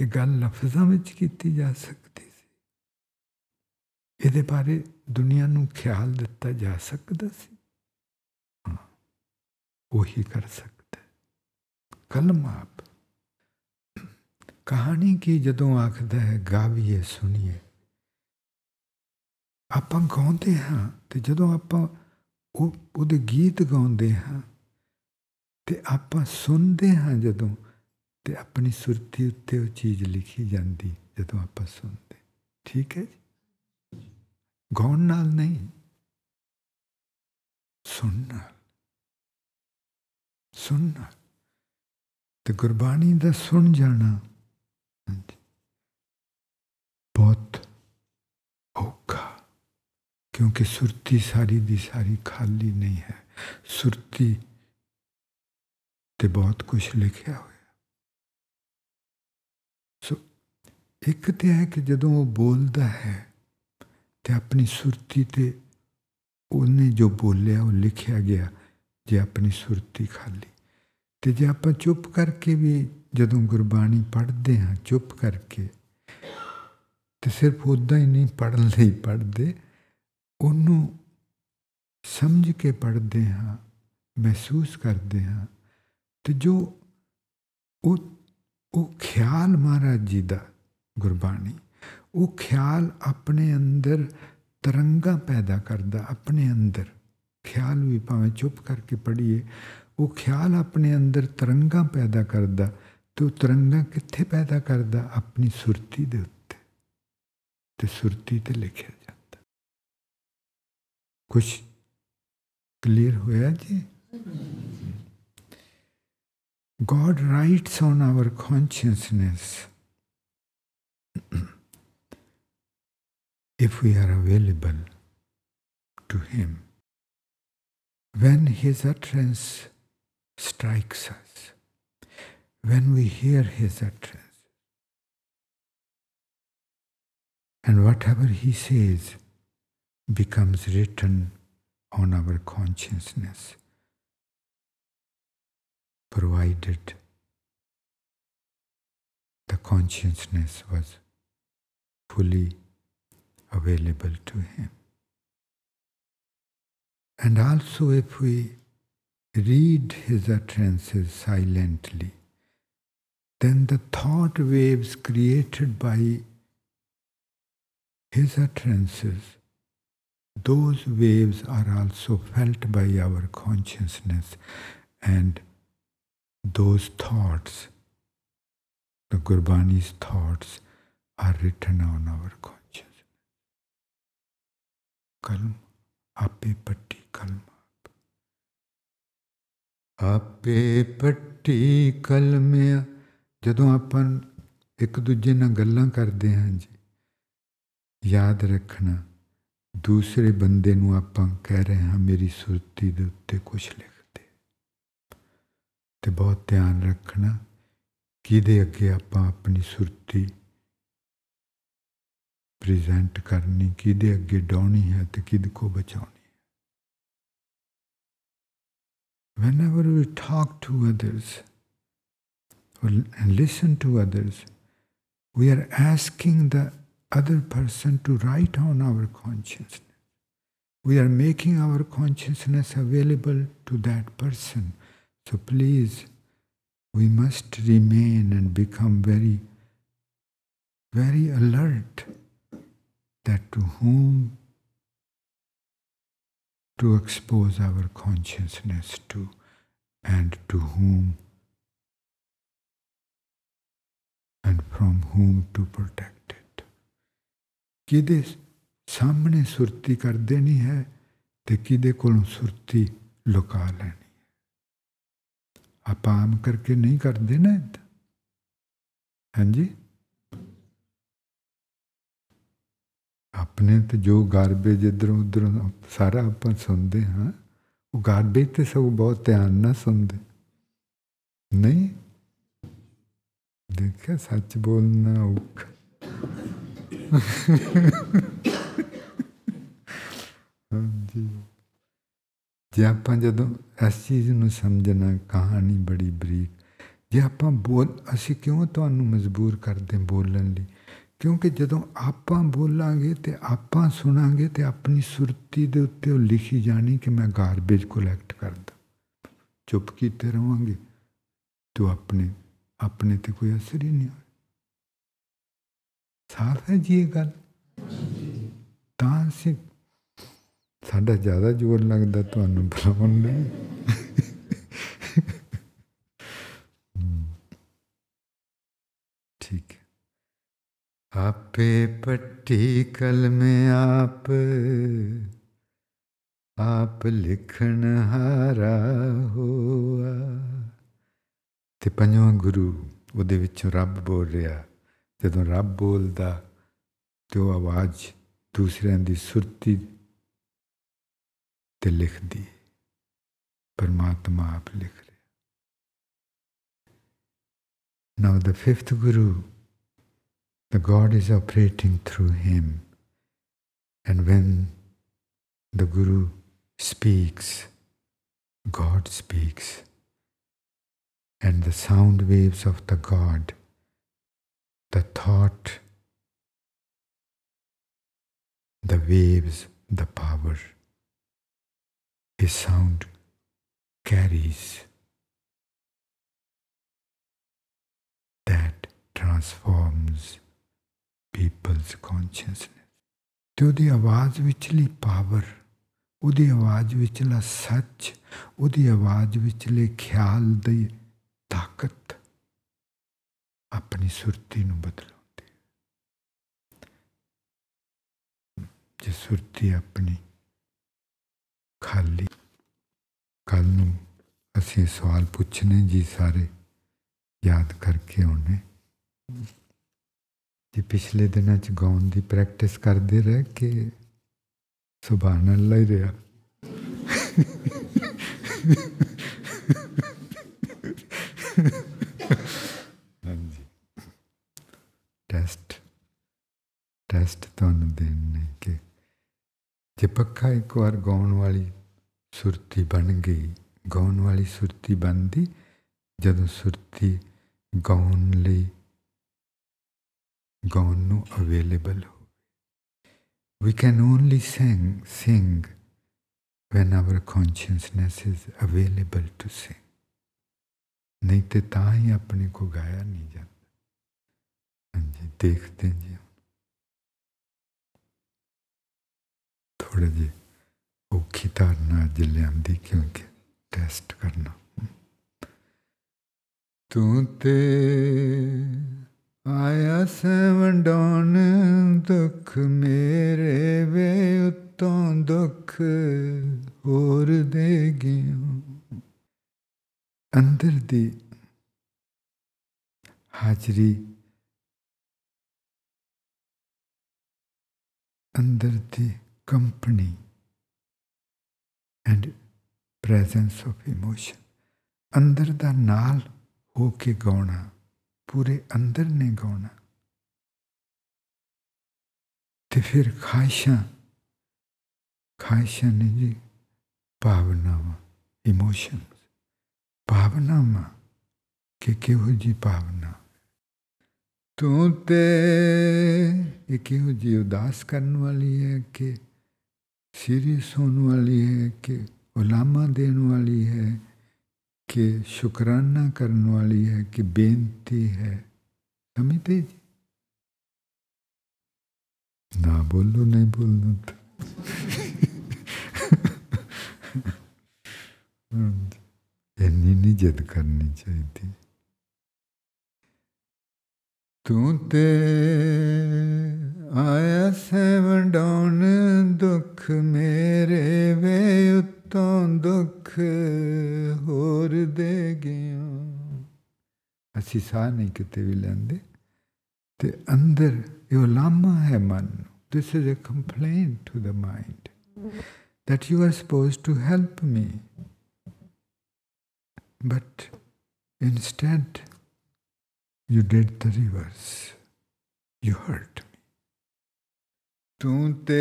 ਇਹ ਗੱਲ ਲਫ਼ਜ਼ਾਂ ਵਿੱਚ ਕੀਤੀ ਜਾ ਸਕਦੀ ਸੀ। ਇਹਦੇ ਬਾਰੇ ਦੁਨੀਆ ਨੂੰ ਖਿਆਲ ਦਿੱਤਾ ਜਾ ਸਕਦਾ ਸੀ। ਹਾਂ, ਉਹੀ ਕਰ ਸਕਦਾ ਕਲਮ ਆਪ। ਕਹਾਣੀ ਕੀ ਜਦੋਂ ਆਖਦਾ ਹੈ, ਗਾਵੀਏ ਸੁਣੀਏ। ਆਪਾਂ ਗਾਉਂਦੇ ਹਾਂ ਤੇ ਜਦੋਂ ਆਪਾਂ ਉਹ, ਉਹਦੇ ਗੀਤ ਗਾਉਂਦੇ ਹਾਂ ਤੇ ਆਪਾਂ ਸੁਣਦੇ ਹਾਂ ਜਦੋਂ ਤੇ ਆਪਣੀ ਸੁਰਤੀ ਉੱਤੇ ਉਹ ਚੀਜ਼ ਲਿਖੀ ਜਾਂਦੀ ਜਦੋਂ ਆਪਾਂ ਸੁਣਦੇ। ਠੀਕ ਹੈ ਜੀ? ਗਾਉਣ ਨਾਲ ਨਹੀਂ ਸੁਣ ਨਾਲ। ਤੇ ਗੁਰਬਾਣੀ ਦਾ ਸੁਣ ਜਾਣਾ ਬਹੁਤ ਔਖਾ, ਕਿਉਂਕਿ ਸੁਰਤੀ ਸਾਰੀ ਦੀ ਸਾਰੀ ਖਾਲੀ ਨਹੀਂ ਹੈ। ਸੁਰਤੀ ਤੇ ਬਹੁਤ ਕੁਝ ਲਿਖਿਆ ਇੱਕ ਤੇ ਹੈ ਕਿ ਜਦੋਂ ਉਹ ਬੋਲਦਾ ਹੈ ਤੇ ਆਪਣੀ ਸੁਰਤੀ ਤੇ ਉਹਨੇ ਜੋ ਬੋਲਿਆ, ਉਹ ਲਿਖਿਆ ਗਿਆ, ਜੇ ਆਪਣੀ ਸੁਰਤੀ ਖਾਲੀ। ਤੇ ਜੇ ਆਪਾਂ ਚੁੱਪ ਕਰਕੇ ਵੀ ਜਦੋਂ ਗੁਰਬਾਣੀ ਪੜ੍ਹਦੇ ਹਾਂ, ਚੁੱਪ ਕਰਕੇ, ਤੇ ਸਿਰਫ ਉਦਾਂ ਹੀ ਨਹੀਂ ਪੜਨ ਲਈ ਪੜ੍ਹਦੇ, ਉਹਨੂੰ ਸਮਝ ਕੇ ਪੜ੍ਹਦੇ ਹਾਂ, ਮਹਿਸੂਸ ਕਰਦੇ ਹਾਂ, ਤੇ ਜੋ ਉਹ ਉਹ ਖਿਆਲ ਮਹਾਰਾਜ ਜੀ ਦਾ ਗੁਰਬਾਣੀ। ਉਹ ਖਿਆਲ ਆਪਣੇ ਅੰਦਰ ਤਰੰਗਾ ਪੈਦਾ ਕਰਦਾ ਆਪਣੇ ਅੰਦਰ। ਖਿਆਲ ਵੀ ਭਾਵੇਂ ਚੁੱਪ ਕਰਕੇ ਪੜ੍ਹੀਏ ਉਹ ਖਿਆਲ ਆਪਣੇ ਅੰਦਰ ਤਰੰਗਾ ਪੈਦਾ ਕਰਦਾ ਤੇ ਉਹ ਤਰੰਗਾ ਕਿੱਥੇ ਪੈਦਾ ਕਰਦਾ? ਆਪਣੀ ਸੁਰਤੀ ਦੇ ਉੱਤੇ। ਤੇ ਸੁਰਤੀ ਤੇ ਲਿਖਿਆ ਜਾਂਦਾ। ਕੁਝ ਕਲੀਅਰ ਹੋਇਆ ਜੀ? God writes on our consciousness if we are available to Him. When His utterance strikes us, when we hear His utterance, and whatever He says becomes written on our consciousness provided the consciousness was fully available to him. And also, if we read his utterances silently, then the thought waves created by his utterances, those waves are also felt by our consciousness and those thoughts, the Gurbani's thoughts, are written on our consciousness. ਕਲਮ, ਆਪੇ ਪੱਟੀ ਕਲਮ ਆਪੇ। ਪੱਟੀ ਕਲਮ ਜਦੋਂ ਆਪਾਂ ਇੱਕ ਦੂਜੇ ਨਾਲ ਗੱਲਾਂ ਕਰਦੇ ਹਾਂ ਜੀ, ਯਾਦ ਰੱਖਣਾ, ਦੂਸਰੇ ਬੰਦੇ ਨੂੰ ਆਪਾਂ ਕਹਿ ਰਹੇ ਹਾਂ, ਮੇਰੀ ਸੁਰਤੀ ਦੇ ਉੱਤੇ ਕੁਝ ਲਿਖ ਦੇ ਤੇ ਬਹੁਤ ਧਿਆਨ ਰੱਖਣਾ, ਕਿਹਦੇ ਅੱਗੇ ਆਪਾਂ ਆਪਣੀ ਸੁਰਤੀ ਪ੍ਰੈਜ਼ੈਂਟ ਕਰਨੀ ਕਿਹਦੇ ਅੱਗੇ ਡਾਉਣੀ ਹੈ ਤੇ ਕਿਹਦੇ ਕੋ ਬਚਾਉਣੀ whenever we talk to others and listen to others, we are asking the other person to write on our consciousness. We are making our consciousness available to that person. So please, we must remain and become very, very alert that to whom to expose our consciousness to and to whom and from whom to protect it. ਕਿਹਦੇ ਸਾਹਮਣੇ ਸੁਰਤੀ ਕਰ ਦੇਣੀ ਹੈ ਤੇ ਕਿਹਦੇ ਕੋਲੋਂ ਸੁਰਤੀ ਲੁਕਾ ਲੈਣੀ ਹੈ ਆਪਾਂ ਆਮ ਕਰਕੇ ਨਹੀਂ ਕਰਦੇ ਨਾ ਹਾਂਜੀ ਆਪਣੇ ਤੇ ਜੋ ਗਾਰਬੇਜ ਇਧਰੋਂ ਉਧਰੋਂ ਸਾਰਾ ਆਪਾਂ ਸੁਣਦੇ ਹਾਂ, ਉਹ ਗਾਰਬੇਜ ਤੇ ਸਭ ਬਹੁਤ ਧਿਆਨ ਨਾਲ ਸੁਣਦੇ। ਨਹੀਂ? ਦੇਖਿਆ, ਸੱਚ ਬੋਲਣਾ ਔਖ। ਹਾਂਜੀ। ਜੇ ਆਪਾਂ ਜਦੋਂ ਇਸ ਚੀਜ਼ ਨੂੰ ਸਮਝਣਾ, ਕਹਾਣੀ ਬੜੀ ਬਰੀਕ, ਜੇ ਆਪਾਂ ਬੋਲ, ਅਸੀਂ ਕਿਉਂ ਤੁਹਾਨੂੰ ਮਜਬੂਰ ਕਰਦੇ ਬੋਲਣ ਲਈ? ਕਿਉਂਕਿ ਜਦੋਂ ਆਪਾਂ ਬੋਲਾਂਗੇ ਤੇ ਆਪਾਂ ਸੁਣਾਂਗੇ ਤੇ ਆਪਣੀ ਸੁਰਤੀ ਦੇ ਉੱਤੇ ਉਹ ਲਿਖੀ ਜਾਣੀ ਕਿ ਮੈਂ ਗਾਰਬੇਜ ਕਲੈਕਟ ਕਰਦਾ। ਚੁੱਪ ਕੀਤੇ ਰਵਾਂਗੇ ਤੋ ਆਪਣੇ ਆਪਣੇ ਤੇ ਕੋਈ ਅਸਰ ਹੀ ਨਹੀਂ ਹੋਇਆ। ਸਾਫ਼ ਹੈ ਜੀ ਇਹ ਗੱਲ? ਤਾਂ ਅਸੀਂ, ਸਾਡਾ ਜ਼ਿਆਦਾ ਜ਼ੋਰ ਲੱਗਦਾ ਤੁਹਾਨੂੰ ਬੁਲਾਉਣ ਲਈ ਠੀਕ ਹੈ। आपे पट्टी कल में आप ਆਪ ਲਿਖਣ ਹਾਰਾ ਹੋਆ ਤੇ ਪੰਜਵਾਂ ਗੁਰੂ ਉਹਦੇ ਵਿੱਚੋਂ ਰੱਬ ਬੋਲ ਰਿਹਾ ਜਦੋਂ ਰੱਬ ਬੋਲਦਾ ਤੇ ਉਹ ਆਵਾਜ਼ ਦੂਸਰਿਆਂ ਦੀ ਸੁਰਤੀ ਤੇ ਲਿਖਦੀ ਪਰਮਾਤਮਾ ਆਪ ਲਿਖ ਰਿਹਾ ਨਾਓ the fifth Guru The God is operating through him. And when the Guru speaks, God speaks. And the sound waves of the God, the thought, the waves, the power, his sound carries that transforms people's consciousness. ਤੇ ਉਹਦੀ ਆਵਾਜ਼ ਵਿਚਲੀ power ਉਹਦੀ ਆਵਾਜ਼ ਵਿਚਲਾ ਸੱਚ, ਉਹਦੀ ਆਵਾਜ਼ ਵਿਚਲੇ ਖਿਆਲ ਦੀ ਤਾਕਤ ਆਪਣੀ ਸੁਰਤੀ ਨੂੰ ਬਦਲਾਉਂਦੀ ਜੇ ਸੁਰਤੀ ਆਪਣੀ ਖਾਲੀ, ਕੱਲ ਨੂੰ ਅਸੀਂ ਸਵਾਲ ਪੁੱਛਨੇ ਜੀ ਸਾਰੇ, ਯਾਦ ਕਰਕੇ ਆਉਣੇ। ਜੇ ਪਿਛਲੇ ਦਿਨਾਂ ਚ ਗਾਉਣ ਦੀ ਪ੍ਰੈਕਟਿਸ ਕਰਦੇ ਰਹਿ ਕੇ ਸੁਭਾਨ ਅੱਲਾ ਹੀ ਰਿਹਾ? ਹਾਂਜੀ। ਟੈਸਟ ਟੈਸਟ ਤੁਹਾਨੂੰ ਦੇਣੇ ਕਿ ਜੇ ਪੱਕਾ ਇੱਕ ਵਾਰ ਗਾਉਣ ਵਾਲੀ ਸੁਰਤੀ ਬਣ ਗਈ, ਗਾਉਣ ਵਾਲੀ ਸੁਰਤੀ ਬਣਦੀ, ਜਦੋਂ ਸੁਰਤੀ ਗਾਉਣ ਲਈ ਗਾਉਣ ਨੂੰ ਅਵੇਲੇਬਲ ਹੋ we can only sing sing when our consciousness is available to sing. ਨਹੀਂ ਤੇ ਤਾਂ ਹੀ ਆਪਣੇ ਕੋ ਗਾਇਆ ਨਹੀਂ ਜਾਂਦਾ ਹਾਂਜੀ ਦੇਖਦੇ ਜੀ ਥੋੜੇ ਜਿਹਾ ਔਖੀ ਧਾਰਨਾ ਅੱਜ ਲਿਆਂਦੀ ਕਿਉਂਕਿ ਟੈਸਟ ਕਰਨਾ ਤੂੰ ਤੇ ਆਇਆ ਸਵੰਡਾਉਣ ਦੁੱਖ ਮੇਰੇ ਵੇ ਉਤੋਂ ਦੁੱਖ ਹੋਰ ਦੇ ਗਿਓ। ਅੰਦਰ ਦੀ ਹਾਜ਼ਰੀ ਅੰਦਰ ਦੀ company and presence of emotion ਅੰਦਰ ਦਾ ਨਾਲ ਹੋ ਕੇ ਗਾਉਣਾ। ਪੂਰੇ ਅੰਦਰ ਨੇ ਗਾਉਣਾ। ਤੇ ਫਿਰ ਖਾਇਸ਼ਾਂ ਖਾਇਸ਼ਾਂ ਨੇ ਜੀ ਭਾਵਨਾਵਾਂ ਇਮੋਸ਼ਨ ਭਾਵਨਾਵਾਂ, ਕਿ ਕਿਹੋ ਜੀ ਭਾਵਨਾ। ਤੂੰ ਤੇ ਇਹ ਕਿਹੋ ਜੀ ਉਦਾਸ ਕਰਨ ਵਾਲੀ ਹੈ ਕਿ ਸੀਰੀਅਸ ਹੋਣ ਵਾਲੀ ਹੈ ਕਿ ਉਲਾਮਾ ਦੇਣ ਵਾਲੀ ਹੈ ਕਿ ਸ਼ੁਕਰਾਨਾ ਕਰਨ ਵਾਲੀ ਹੈ ਕਿ ਬੇਨਤੀ ਹੈ। ਸਮਝਦੇ ਜੀ ਨਾ ਬੋਲੋ, ਨਹੀਂ ਬੋਲਣਾ ਇੰਨੀ ਨਹੀਂ ਜਿੱਦ ਕਰਨੀ ਚਾਹੀਦੀ। ਤੂੰ ਤੇ ਆਇਆ ਸਵੰਡਾਉਣ ਦੁੱਖ ਮੇਰੇ ਵੇ ਉਤੋਂ ਦੁੱਖ ਹੋਰ ਦੇ ਗਿਆ ਅਸੀਂ ਸਾਹ ਨਹੀਂ ਕਿਤੇ ਵੀ ਲੈਂਦੇ ਤੇ ਅੰਦਰ ਇਹ ਲਾਮਾ ਹੈ ਮਨ this is a complaint to the mind that you are supposed to help me but instead you did the reverse you hurt me ਤੂੰ ਤੇ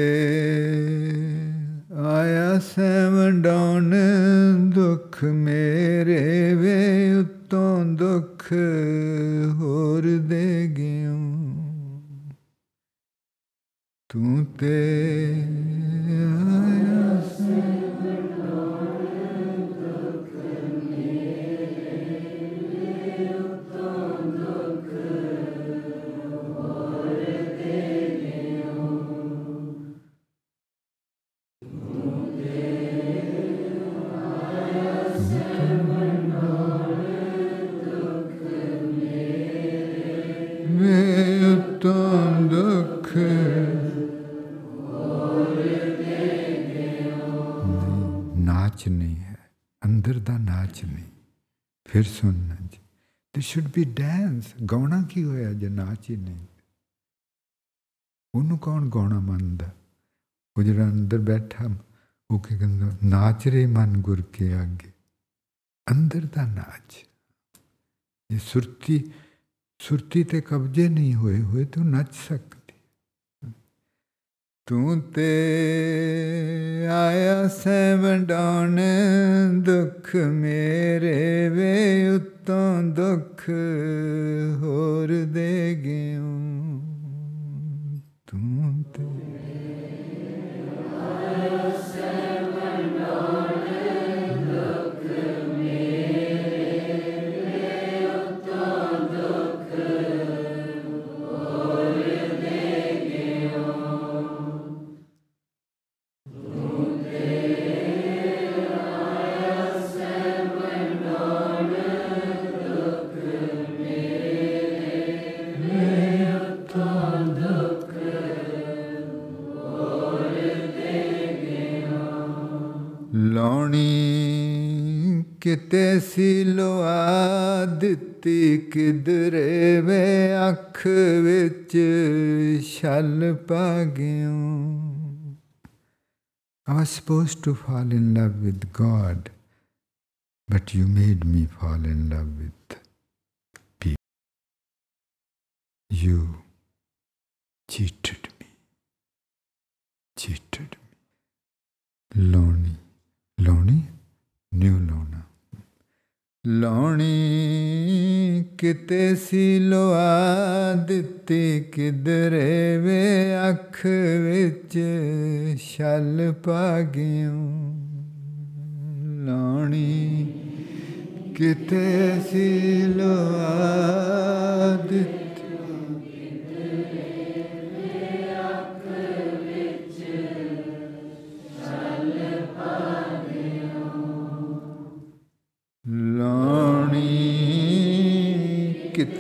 ਆਇਆ ਸਵੰਡਾਉਣ ਦੁੱਖ ਮੇਰੇ ਵੇ ਉਤੋਂ ਦੁੱਖ ਹੋਰ ਦੇ ਗਿਓ ਤੂੰ ਤੇ ਨਾਚ ਨਹੀਂ ਹੈ, ਅੰਦਰ ਦਾ ਨਾਚ ਨਹੀਂ। ਫਿਰ ਸੁਣਨਾ ਜੀ ਤੇ ਸ਼ੁੱਡ ਬੀ ਡਾਂਸ ਗਾਉਣਾ ਕੀ ਹੋਇਆ ਜੇ ਨਾਚ ਹੀ ਨਹੀਂ? ਉਹਨੂੰ ਕੌਣ ਗਾਉਣਾ ਮੰਨਦਾ? ਉਹ ਜਿਹੜਾ ਅੰਦਰ ਬੈਠਾ, ਉਹ ਕੀ ਕਹਿੰਦਾ? ਨਾਚ ਰੇ ਮਨ ਗੁਰ ਕੇ ਅੱਗੇ ਅੰਦਰ ਦਾ ਨਾਚ। ਇਹ ਸੁਰਤੀ ਸੁਰਤੀ ਤੇ ਕਬਜ਼ੇ ਨਹੀਂ ਹੋਏ ਹੋਏ ਤੂੰ ਨੱਚ ਸਕ ਤੂੰ ਤੇ ਆਇਆ ਸੈ ਵੰਡਾਉਣ ਦੁੱਖ ਮੇਰੇ ਵੇ ਉਤੋਂ ਦੁੱਖ ਹੋਰ ਦੇ ਗਿਓ ਤੂੰ ਤੇ ਲਾਉਣੀ ਕਿਤੇ ਸੀ ਲੋਆ ਦਿੱਤੀ ਕਿਧਰੇ ਵੇ ਅੱਖ ਵਿੱਚ ਛਲ ਪਾ ਗਿਓ I was supposed to fall in love with God, but you made me fall in love with people. You cheated me. Cheated me. Lonely. Lonely? New Lona. ਲਾਉਣੀ ਕਿਤੇ ਸੀ ਲੋਆ ਦਿੱਤੀ ਕਿਧਰੇ ਵੇ ਅੱਖ ਵਿੱਚ ਛਲ ਪਾ ਗਿਓ ਲਾਉਣੀ ਕਿਤੇ ਸੀ ਲੋਆ ਦਿੱਤੀ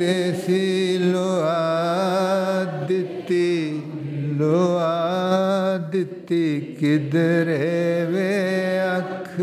ਲਾਉਣੀ ਸੀ ਲੋਆ ਦਿੱਤੀ ਲੋਆ ਦਿੱਤੀ ਕਿਧਰੇ ਵੇ ਅੱਖ।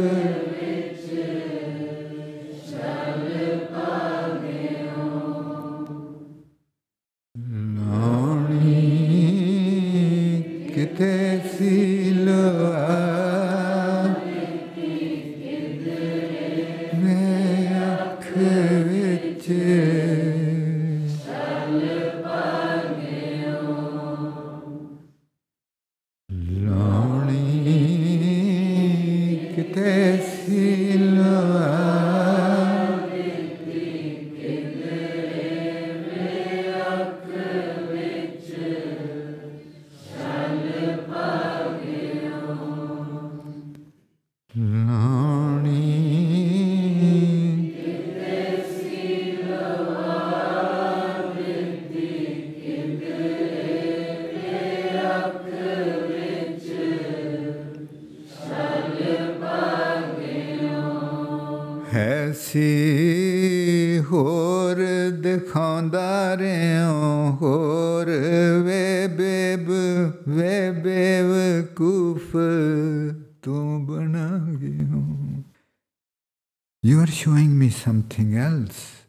me something else,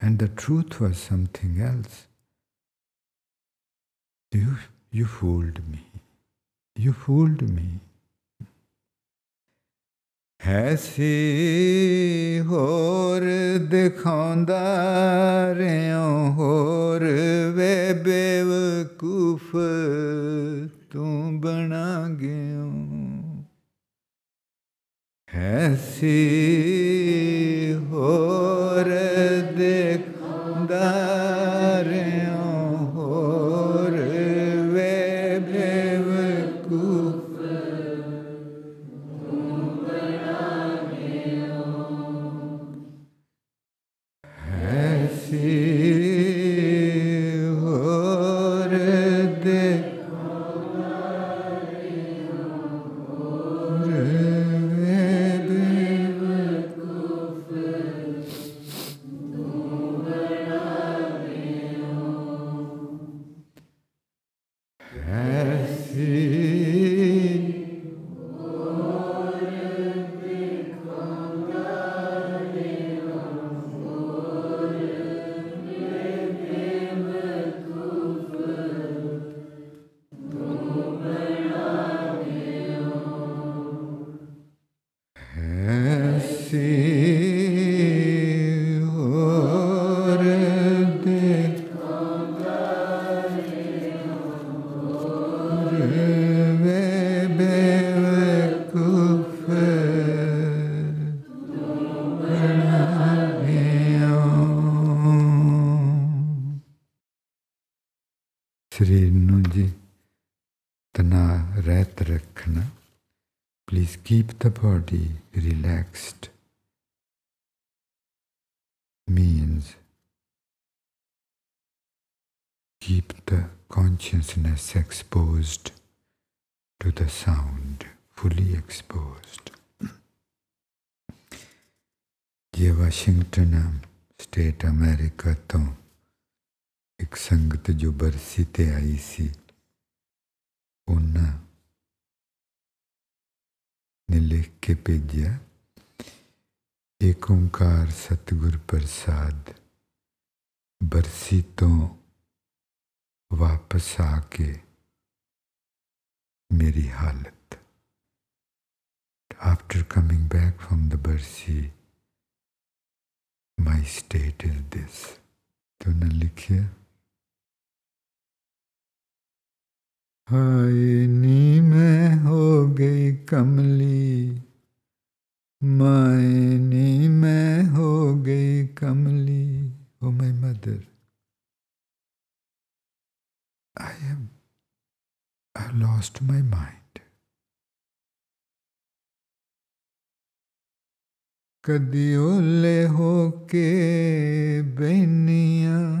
and the truth was something else. You, you fooled me. You fooled me. ਐਸੀ ਹੋਰ ਦਿਖਾਉਂਦਾ ਰਿਓ ਹੋਰ ਵੇ ਬੇਵਕੂਫ ਤੂੰ ਬਣਾ ਗਿਓ ਐਸੀ ਹੋਰ body relaxed means keep the consciousness exposed to the sound, fully exposed. ਜੇ ਵਾਸ਼ਿੰਗਟਨ ਸਟੇਟ ਅਮਰੀਕਾ ਤੋਂ ਇੱਕ ਸੰਗਤ ਜੋ ਬਰਸੀ ਤੇ ਆਈ ਸੀ ਲਿਖ ਕੇ ਭੇਜਿਆ ਏਕ ਓੰਕਾਰ ਸਤਿਗੁਰ ਪ੍ਰਸਾਦ ਬਰਸੀ ਤੋਂ ਵਾਪਸ ਆ ਕੇ ਮੇਰੀ ਹਾਲਤ after coming back from the barsi my state is this to na likhiya ਹਾਏ ਨੀ ਮੈਂ ਹੋ ਗਈ ਕਮਲੀ। ਮੈਂ ਨੀ ਮੈਂ ਹੋ ਗਈ ਕਮਲੀ। ਓ my mother. I am I lost my mind ਕਦੀ ਓਲੇ ਹੋ ਕੇ ਬੈਨੀਆਂ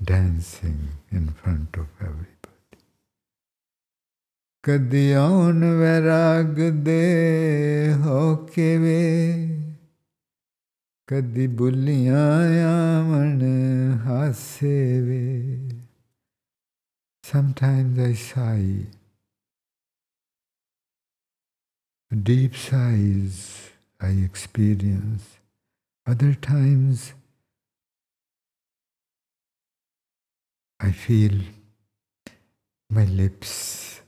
dancing in front of everybody. ਕਦੀ ਆਉਣ ਵੈਰਾਗ ਦੇ ਹੋ ਕੇ ਵੇ ਕਦੀ ਬੁੱਲੀਆਂ ਆਵਣ ਹਾਸੇ ਵੇ Sometimes I sigh. Deep sighs I experience. Other times I feel my lips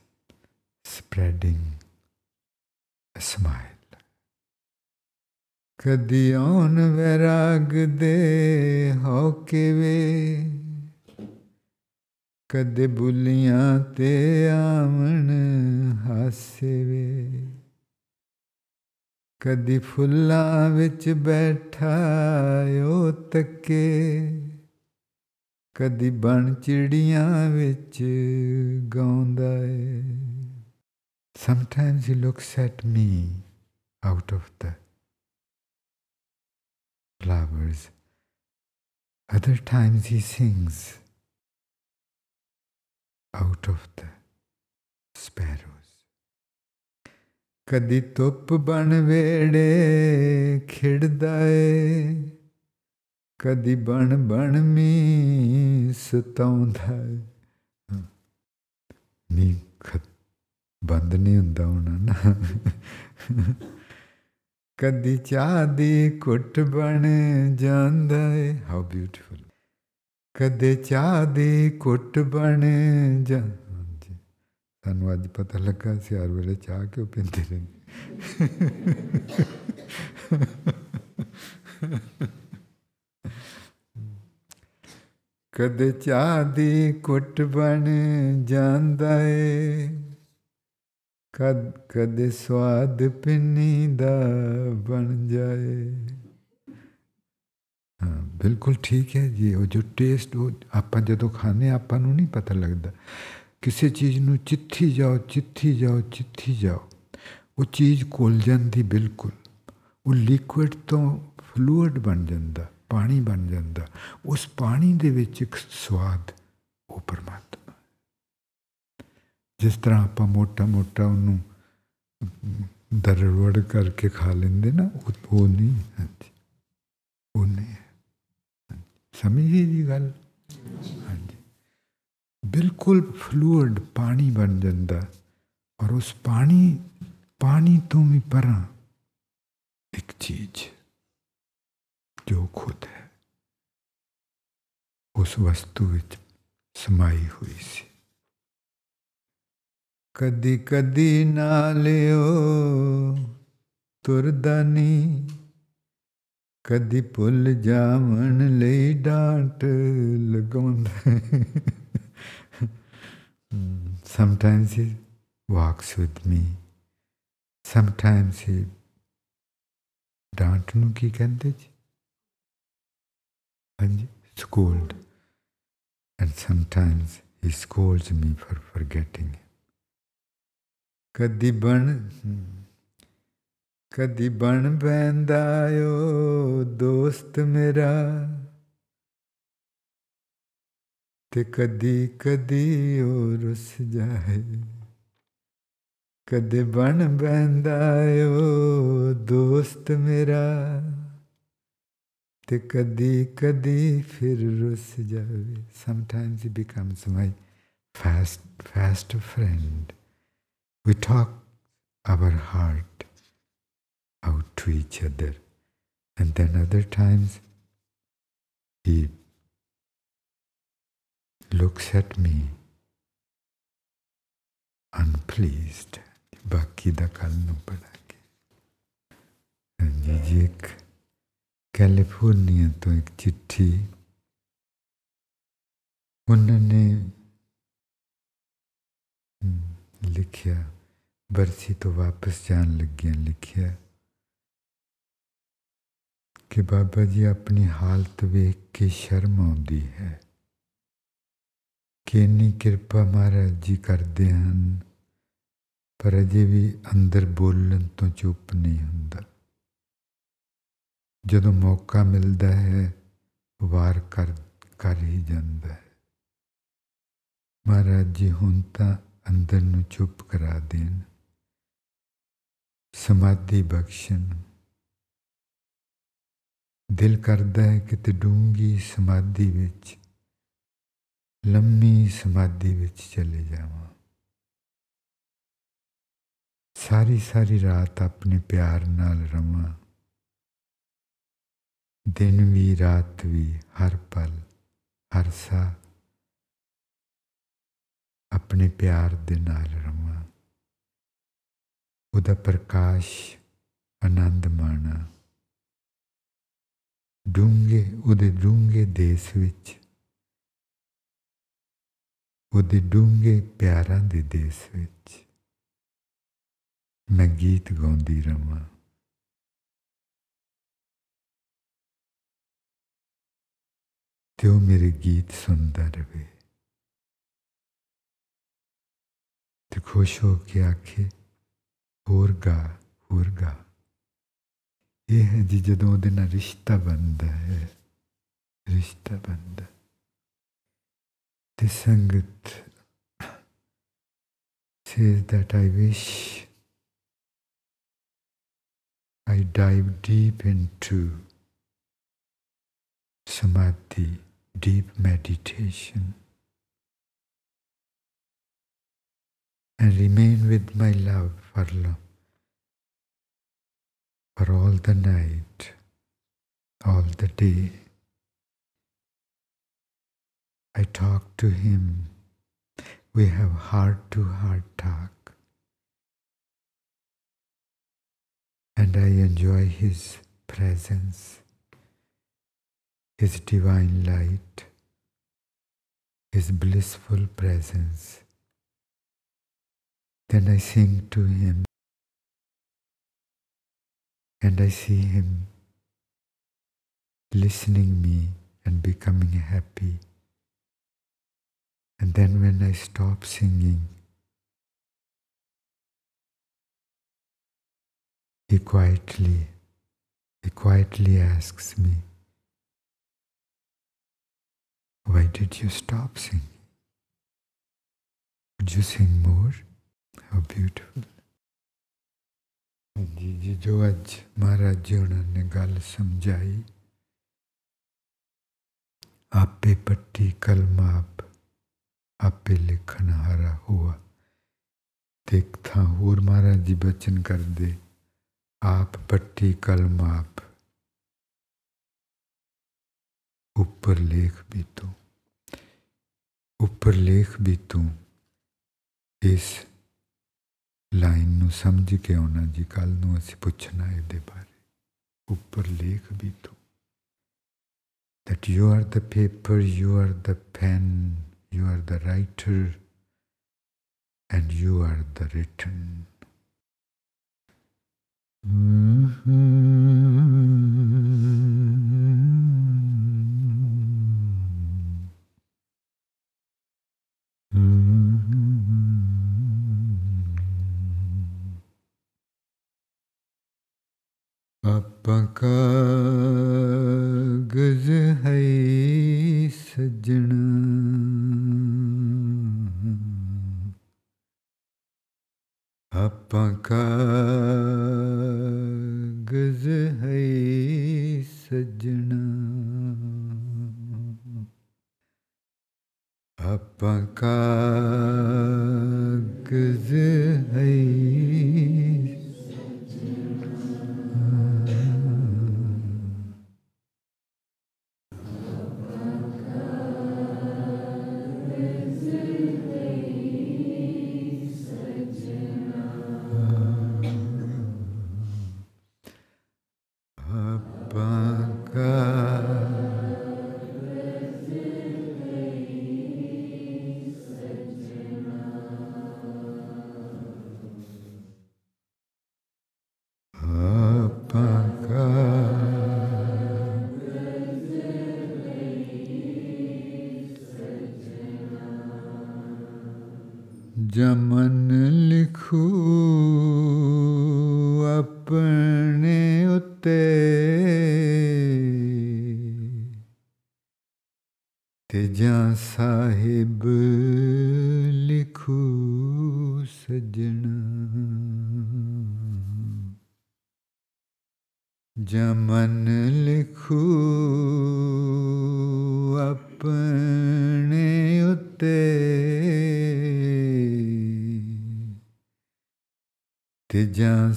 spreading a smile. ਕਦੀ ਆਉਣ ਵੈਰਾਗ ਦੇ ਹੋ ਕੇ ਵੇ ਕਦੇ ਬੁੱਲੀਆਂ ਤੇ ਆਵਣ ਹਾਸੇ ਵੇ ਕਦੀ ਫੁੱਲਾਂ ਵਿੱਚ ਬੈਠਾ ਓ ਤੱਕੇ ਕਦੀ ਬਣ ਚਿੜੀਆਂ ਵਿੱਚ ਗਾਉਂਦਾ ਏ Sometimes he looks at me out of the flowers. Other times he sings out of the sparrows. ਕਦੀ ਧੁੱਪ ਬਣ ਵੇੜੇ ਖਿੜਦਾ ਏ ਕਦੀ ਬਣ ਬਣ ਮੀ ਸਤਾਉਂਦਾ ਮੀ ਖਤ ਬੰਦ ਨਹੀਂ ਹੁੰਦਾ ਉਹਨਾਂ ਨਾ। ਕਦੀ ਚਾਹ ਦੀ ਕੁੱਟ ਬਣ ਜਾਂਦਾ ਏ। ਹਾਊ ਬਿਊਟੀਫੁਲ ਕਦੇ ਚਾਹ ਦੀ ਕੁੱਟ ਬਣ ਜਾ ਸਾਨੂੰ ਅੱਜ ਪਤਾ ਲੱਗਾ ਸੀ ਹਰ ਵੇਲੇ ਚਾਹ ਕਿਉਂ ਪੀਂਦੇ ਰਹਿੰਦੇ ਕਦੇ ਚਾਹ ਦੀ ਕੁੱਟ ਬਣ ਜਾਂਦਾ ਏ? ਕਦ, ਕਦੇ ਸਵਾਦ ਪਿੰਨੀ ਦਾ ਬਣ ਜਾਏ? ਹਾਂ, ਬਿਲਕੁਲ ਠੀਕ ਹੈ ਜੀ, ਉਹ ਜੋ ਟੇਸਟ ਉਹ ਆਪਾਂ ਜਦੋਂ ਖਾਣੇ ਆਪਾਂ ਨੂੰ ਨਹੀਂ ਪਤਾ ਲੱਗਦਾ। ਕਿਸੇ ਚੀਜ਼ ਨੂੰ ਚਿੱਥੀ ਜਾਓ ਚਿੱਥੀ ਜਾਓ ਚਿੱਥੀ ਜਾਓ। ਉਹ ਚੀਜ਼ ਕੋਲ ਜਾਂਦੀ ਬਿਲਕੁਲ। ਉਹ ਲਿਕੁਇਡ ਤੋਂ ਫਲੂਇਡ ਬਣ ਜਾਂਦਾ। ਪਾਣੀ ਬਣ ਜਾਂਦਾ, ਉਸ ਪਾਣੀ ਦੇ ਵਿੱਚ ਇੱਕ ਸਵਾਦ ਉਹ ਪਰਮਾਤਮਾ ਜਿਸ ਤਰ੍ਹਾਂ ਆਪਾਂ ਮੋਟਾ ਮੋਟਾ ਉਹਨੂੰ ਦਰਵੜ ਕਰਕੇ ਖਾ ਲੈਂਦੇ ਨਾ, ਉਹ ਨਹੀਂ, ਹਾਂਜੀ। ਉਹ ਨਹੀਂ ਸਮਝੀ ਜੀ ਗੱਲ? ਹਾਂਜੀ। ਬਿਲਕੁਲ ਫਲੂਇਡ ਪਾਣੀ ਬਣ ਜਾਂਦਾ ਔਰ ਉਸ ਪਾਣੀ ਪਾਣੀ ਤੋਂ ਵੀ ਪਰਾਂ ਇੱਕ ਚੀਜ਼ ਜੋ ਖੁਦ ਹੈ ਉਸ ਵਸਤੂ ਵਿੱਚ ਸਮਾਈ ਹੋਈ ਸੀ ਕਦੀ ਕਦੀ ਨਾ ਲਿਓ ਤੁਰਦਾ ਨਹੀਂ ਕਦੀ ਭੁੱਲ ਜਾਵਣ ਲਈ ਡਾਂਟ ਲਗਾਉਂਦਾ sometimes he walks with me. Sometimes he ਡਾਂਟ ਨੂੰ ਕੀ ਕਹਿੰਦੇ ਜੀ ਹਾਂਜੀ scold and sometimes he scolds me for forgetting him ਕਦੀ ਬਣ ਕਦੀ ਬਣ ਬੈਂਦਾ ਓ ਦੋਸਤ ਮੇਰਾ ਤੇ ਕਦੀ ਕਦੀ ਉਹ ਰੁੱਸ ਜਾਏ ਕਦੇ ਬਣ ਬੈਂਦਾ ਓ ਦੋਸਤ ਮੇਰਾ ਤੇ ਕਦੀ ਕਦੀ ਫਿਰ ਰੁੱਸ ਜਾਵੇ sometimes he becomes my fast fast friend we talk our heart out to each other. And then other times he looks at me unpleased. ਬਾਕੀ ਦਾ ਕੱਲ ਨੂੰ ਪੜਾਂਗੇ ਹਾਂਜੀ ਜੀ ਇੱਕ ਕੈਲੀਫੋਰਨੀਆ ਤੋਂ ਇੱਕ ਚਿੱਠੀ ਉਹਨਾਂ ਨੇ ਲਿਖਿਆ ਬਰਸੀ ਤੋਂ ਵਾਪਸ ਜਾਣ ਲੱਗਿਆਂ ਲਿਖਿਆ ਕਿ ਬਾਬਾ ਜੀ ਆਪਣੀ ਹਾਲਤ ਵੇਖ ਕੇ ਸ਼ਰਮ ਆਉਂਦੀ ਹੈ ਕਿ ਇੰਨੀ ਕਿਰਪਾ ਮਹਾਰਾਜ ਜੀ ਕਰਦੇ ਹਨ ਪਰ ਅਜੇ ਵੀ ਅੰਦਰ ਬੋਲਣ ਤੋਂ ਚੁੱਪ ਨਹੀਂ ਹੁੰਦਾ ਜਦੋਂ ਮੌਕਾ ਮਿਲਦਾ ਹੈ, ਵਾਰ ਕਰ ਕਰ ਹੀ ਜਾਂਦਾ ਹੈ। ਮਹਾਰਾਜ ਜੀ, ਹੁਣ ਤਾਂ ਅੰਦਰ ਨੂੰ ਚੁੱਪ ਕਰਾ ਦੇਣ। ਸਮਾਧੀ ਬਖਸ਼ਣ। ਦਿਲ ਕਰਦਾ ਹੈ ਕਿ ਤੇ ਡੂੰਗੀ ਸਮਾਧੀ ਵਿੱਚ, ਲੰਮੀ ਸਮਾਧੀ ਵਿੱਚ ਚਲੇ ਜਾਵਾਂ। ਸਾਰੀ ਸਾਰੀ ਰਾਤ ਆਪਣੇ ਪਿਆਰ ਨਾਲ ਰਵਾਂ। ਦਿਨ ਵੀ, ਰਾਤ ਵੀ, ਹਰ ਪਲ, ਹਰ ਸਾਹ ਆਪਣੇ ਪਿਆਰ ਦੇ ਨਾਲ ਰਵਾਂ। ਉਹਦਾ ਪ੍ਰਕਾਸ਼ ਆਨੰਦ ਮਾਣਾ। ਡੂੰਗੇ ਉਹਦੇ ਡੂੰਗੇ ਦੇਸ਼ ਵਿੱਚ, ਉਹਦੇ ਡੂੰਗੇ ਪਿਆਰਾਂ ਦੇ ਦੇਸ਼ ਵਿੱਚ ਮੈਂ ਗੀਤ ਗਾਉਂਦੀ ਰਵਾਂ। ਤੇ ਉਹ ਮੇਰੇ ਗੀਤ ਸੁਣਦਾ ਰਵੇ ਤੇ ਖੁਸ਼ ਹੋ ਕੇ ਆਖੇ ਹੋਰ ਗਾ ਹੋਰ ਗਾ ਇਹ ਹੈ ਜੀ ਜਦੋਂ ਉਹਦੇ ਨਾਲ ਰਿਸ਼ਤਾ ਬਣਦਾ ਹੈ ਰਿਸ਼ਤਾ ਬਣਦਾ ਤੇ ਸੰਗਤ says that I wish I dive deep into samadhi, deep meditation, and remain with my love for for all the night, all the day. I talk to him. We have heart to heart talk. And I enjoy his presence, his divine light, his blissful presence. Then I sing to him and I see him listening me and becoming happy. And then when I stop singing, he quietly, he quietly asks me, why did you stop singing? Would you sing more? How beautiful. ਜੀ ਜੀ ਜੋ ਅੱਜ ਮਹਾਰਾਜ ਜੀ ਉਹਨਾਂ ਨੇ ਗੱਲ ਸਮਝਾਈ ਆਪੇ ਪੱਟੀ ਕਲਮਾਪ ਆਪੇ ਲਿਖਣ ਹਾਰਾ ਹੁਆ ਤੇ ਇੱਕ ਥਾਂ ਹੋਰ ਮਹਾਰਾਜ ਜੀ ਬਚਨ ਕਰਦੇ ਆਪ ਪੱਟੀ ਕਲਮਾਪ ਉੱਪਰ ਲੇਖ ਵੀ ਤੂੰ ਉੱਪਰ ਲੇਖ ਵੀ ਤੂੰ ਇਸ ਲਾਈਨ ਨੂੰ ਸਮਝ ਕੇ ਆਉਣਾ ਜੀ ਕੱਲ ਨੂੰ ਅਸੀਂ ਪੁੱਛਣਾ ਇਹਦੇ ਬਾਰੇ ਉੱਪਰ ਲੇਖ ਵੀ ਤੂੰ that you are the paper you are the pen you are the writer and you are the written ਕਾਗਜ਼ ਹੈ ਸੱਜਣ ਆਪਾਂ ਕਾਗਜ਼ ਹੈ ਸਜਣ ਆਪਾਂ ਕਾਗਜ਼ ਹੈ fakat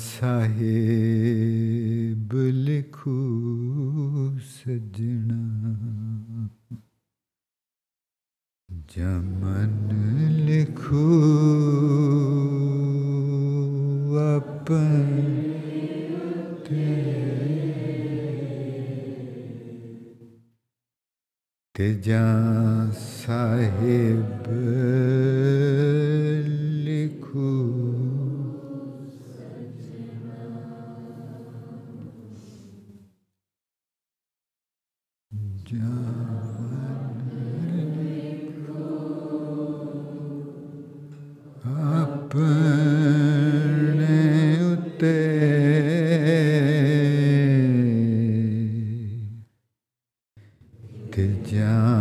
ਜਾਂ ਸਾਹਿਬ ਤਿਜਾ ਸਾਜਨਾ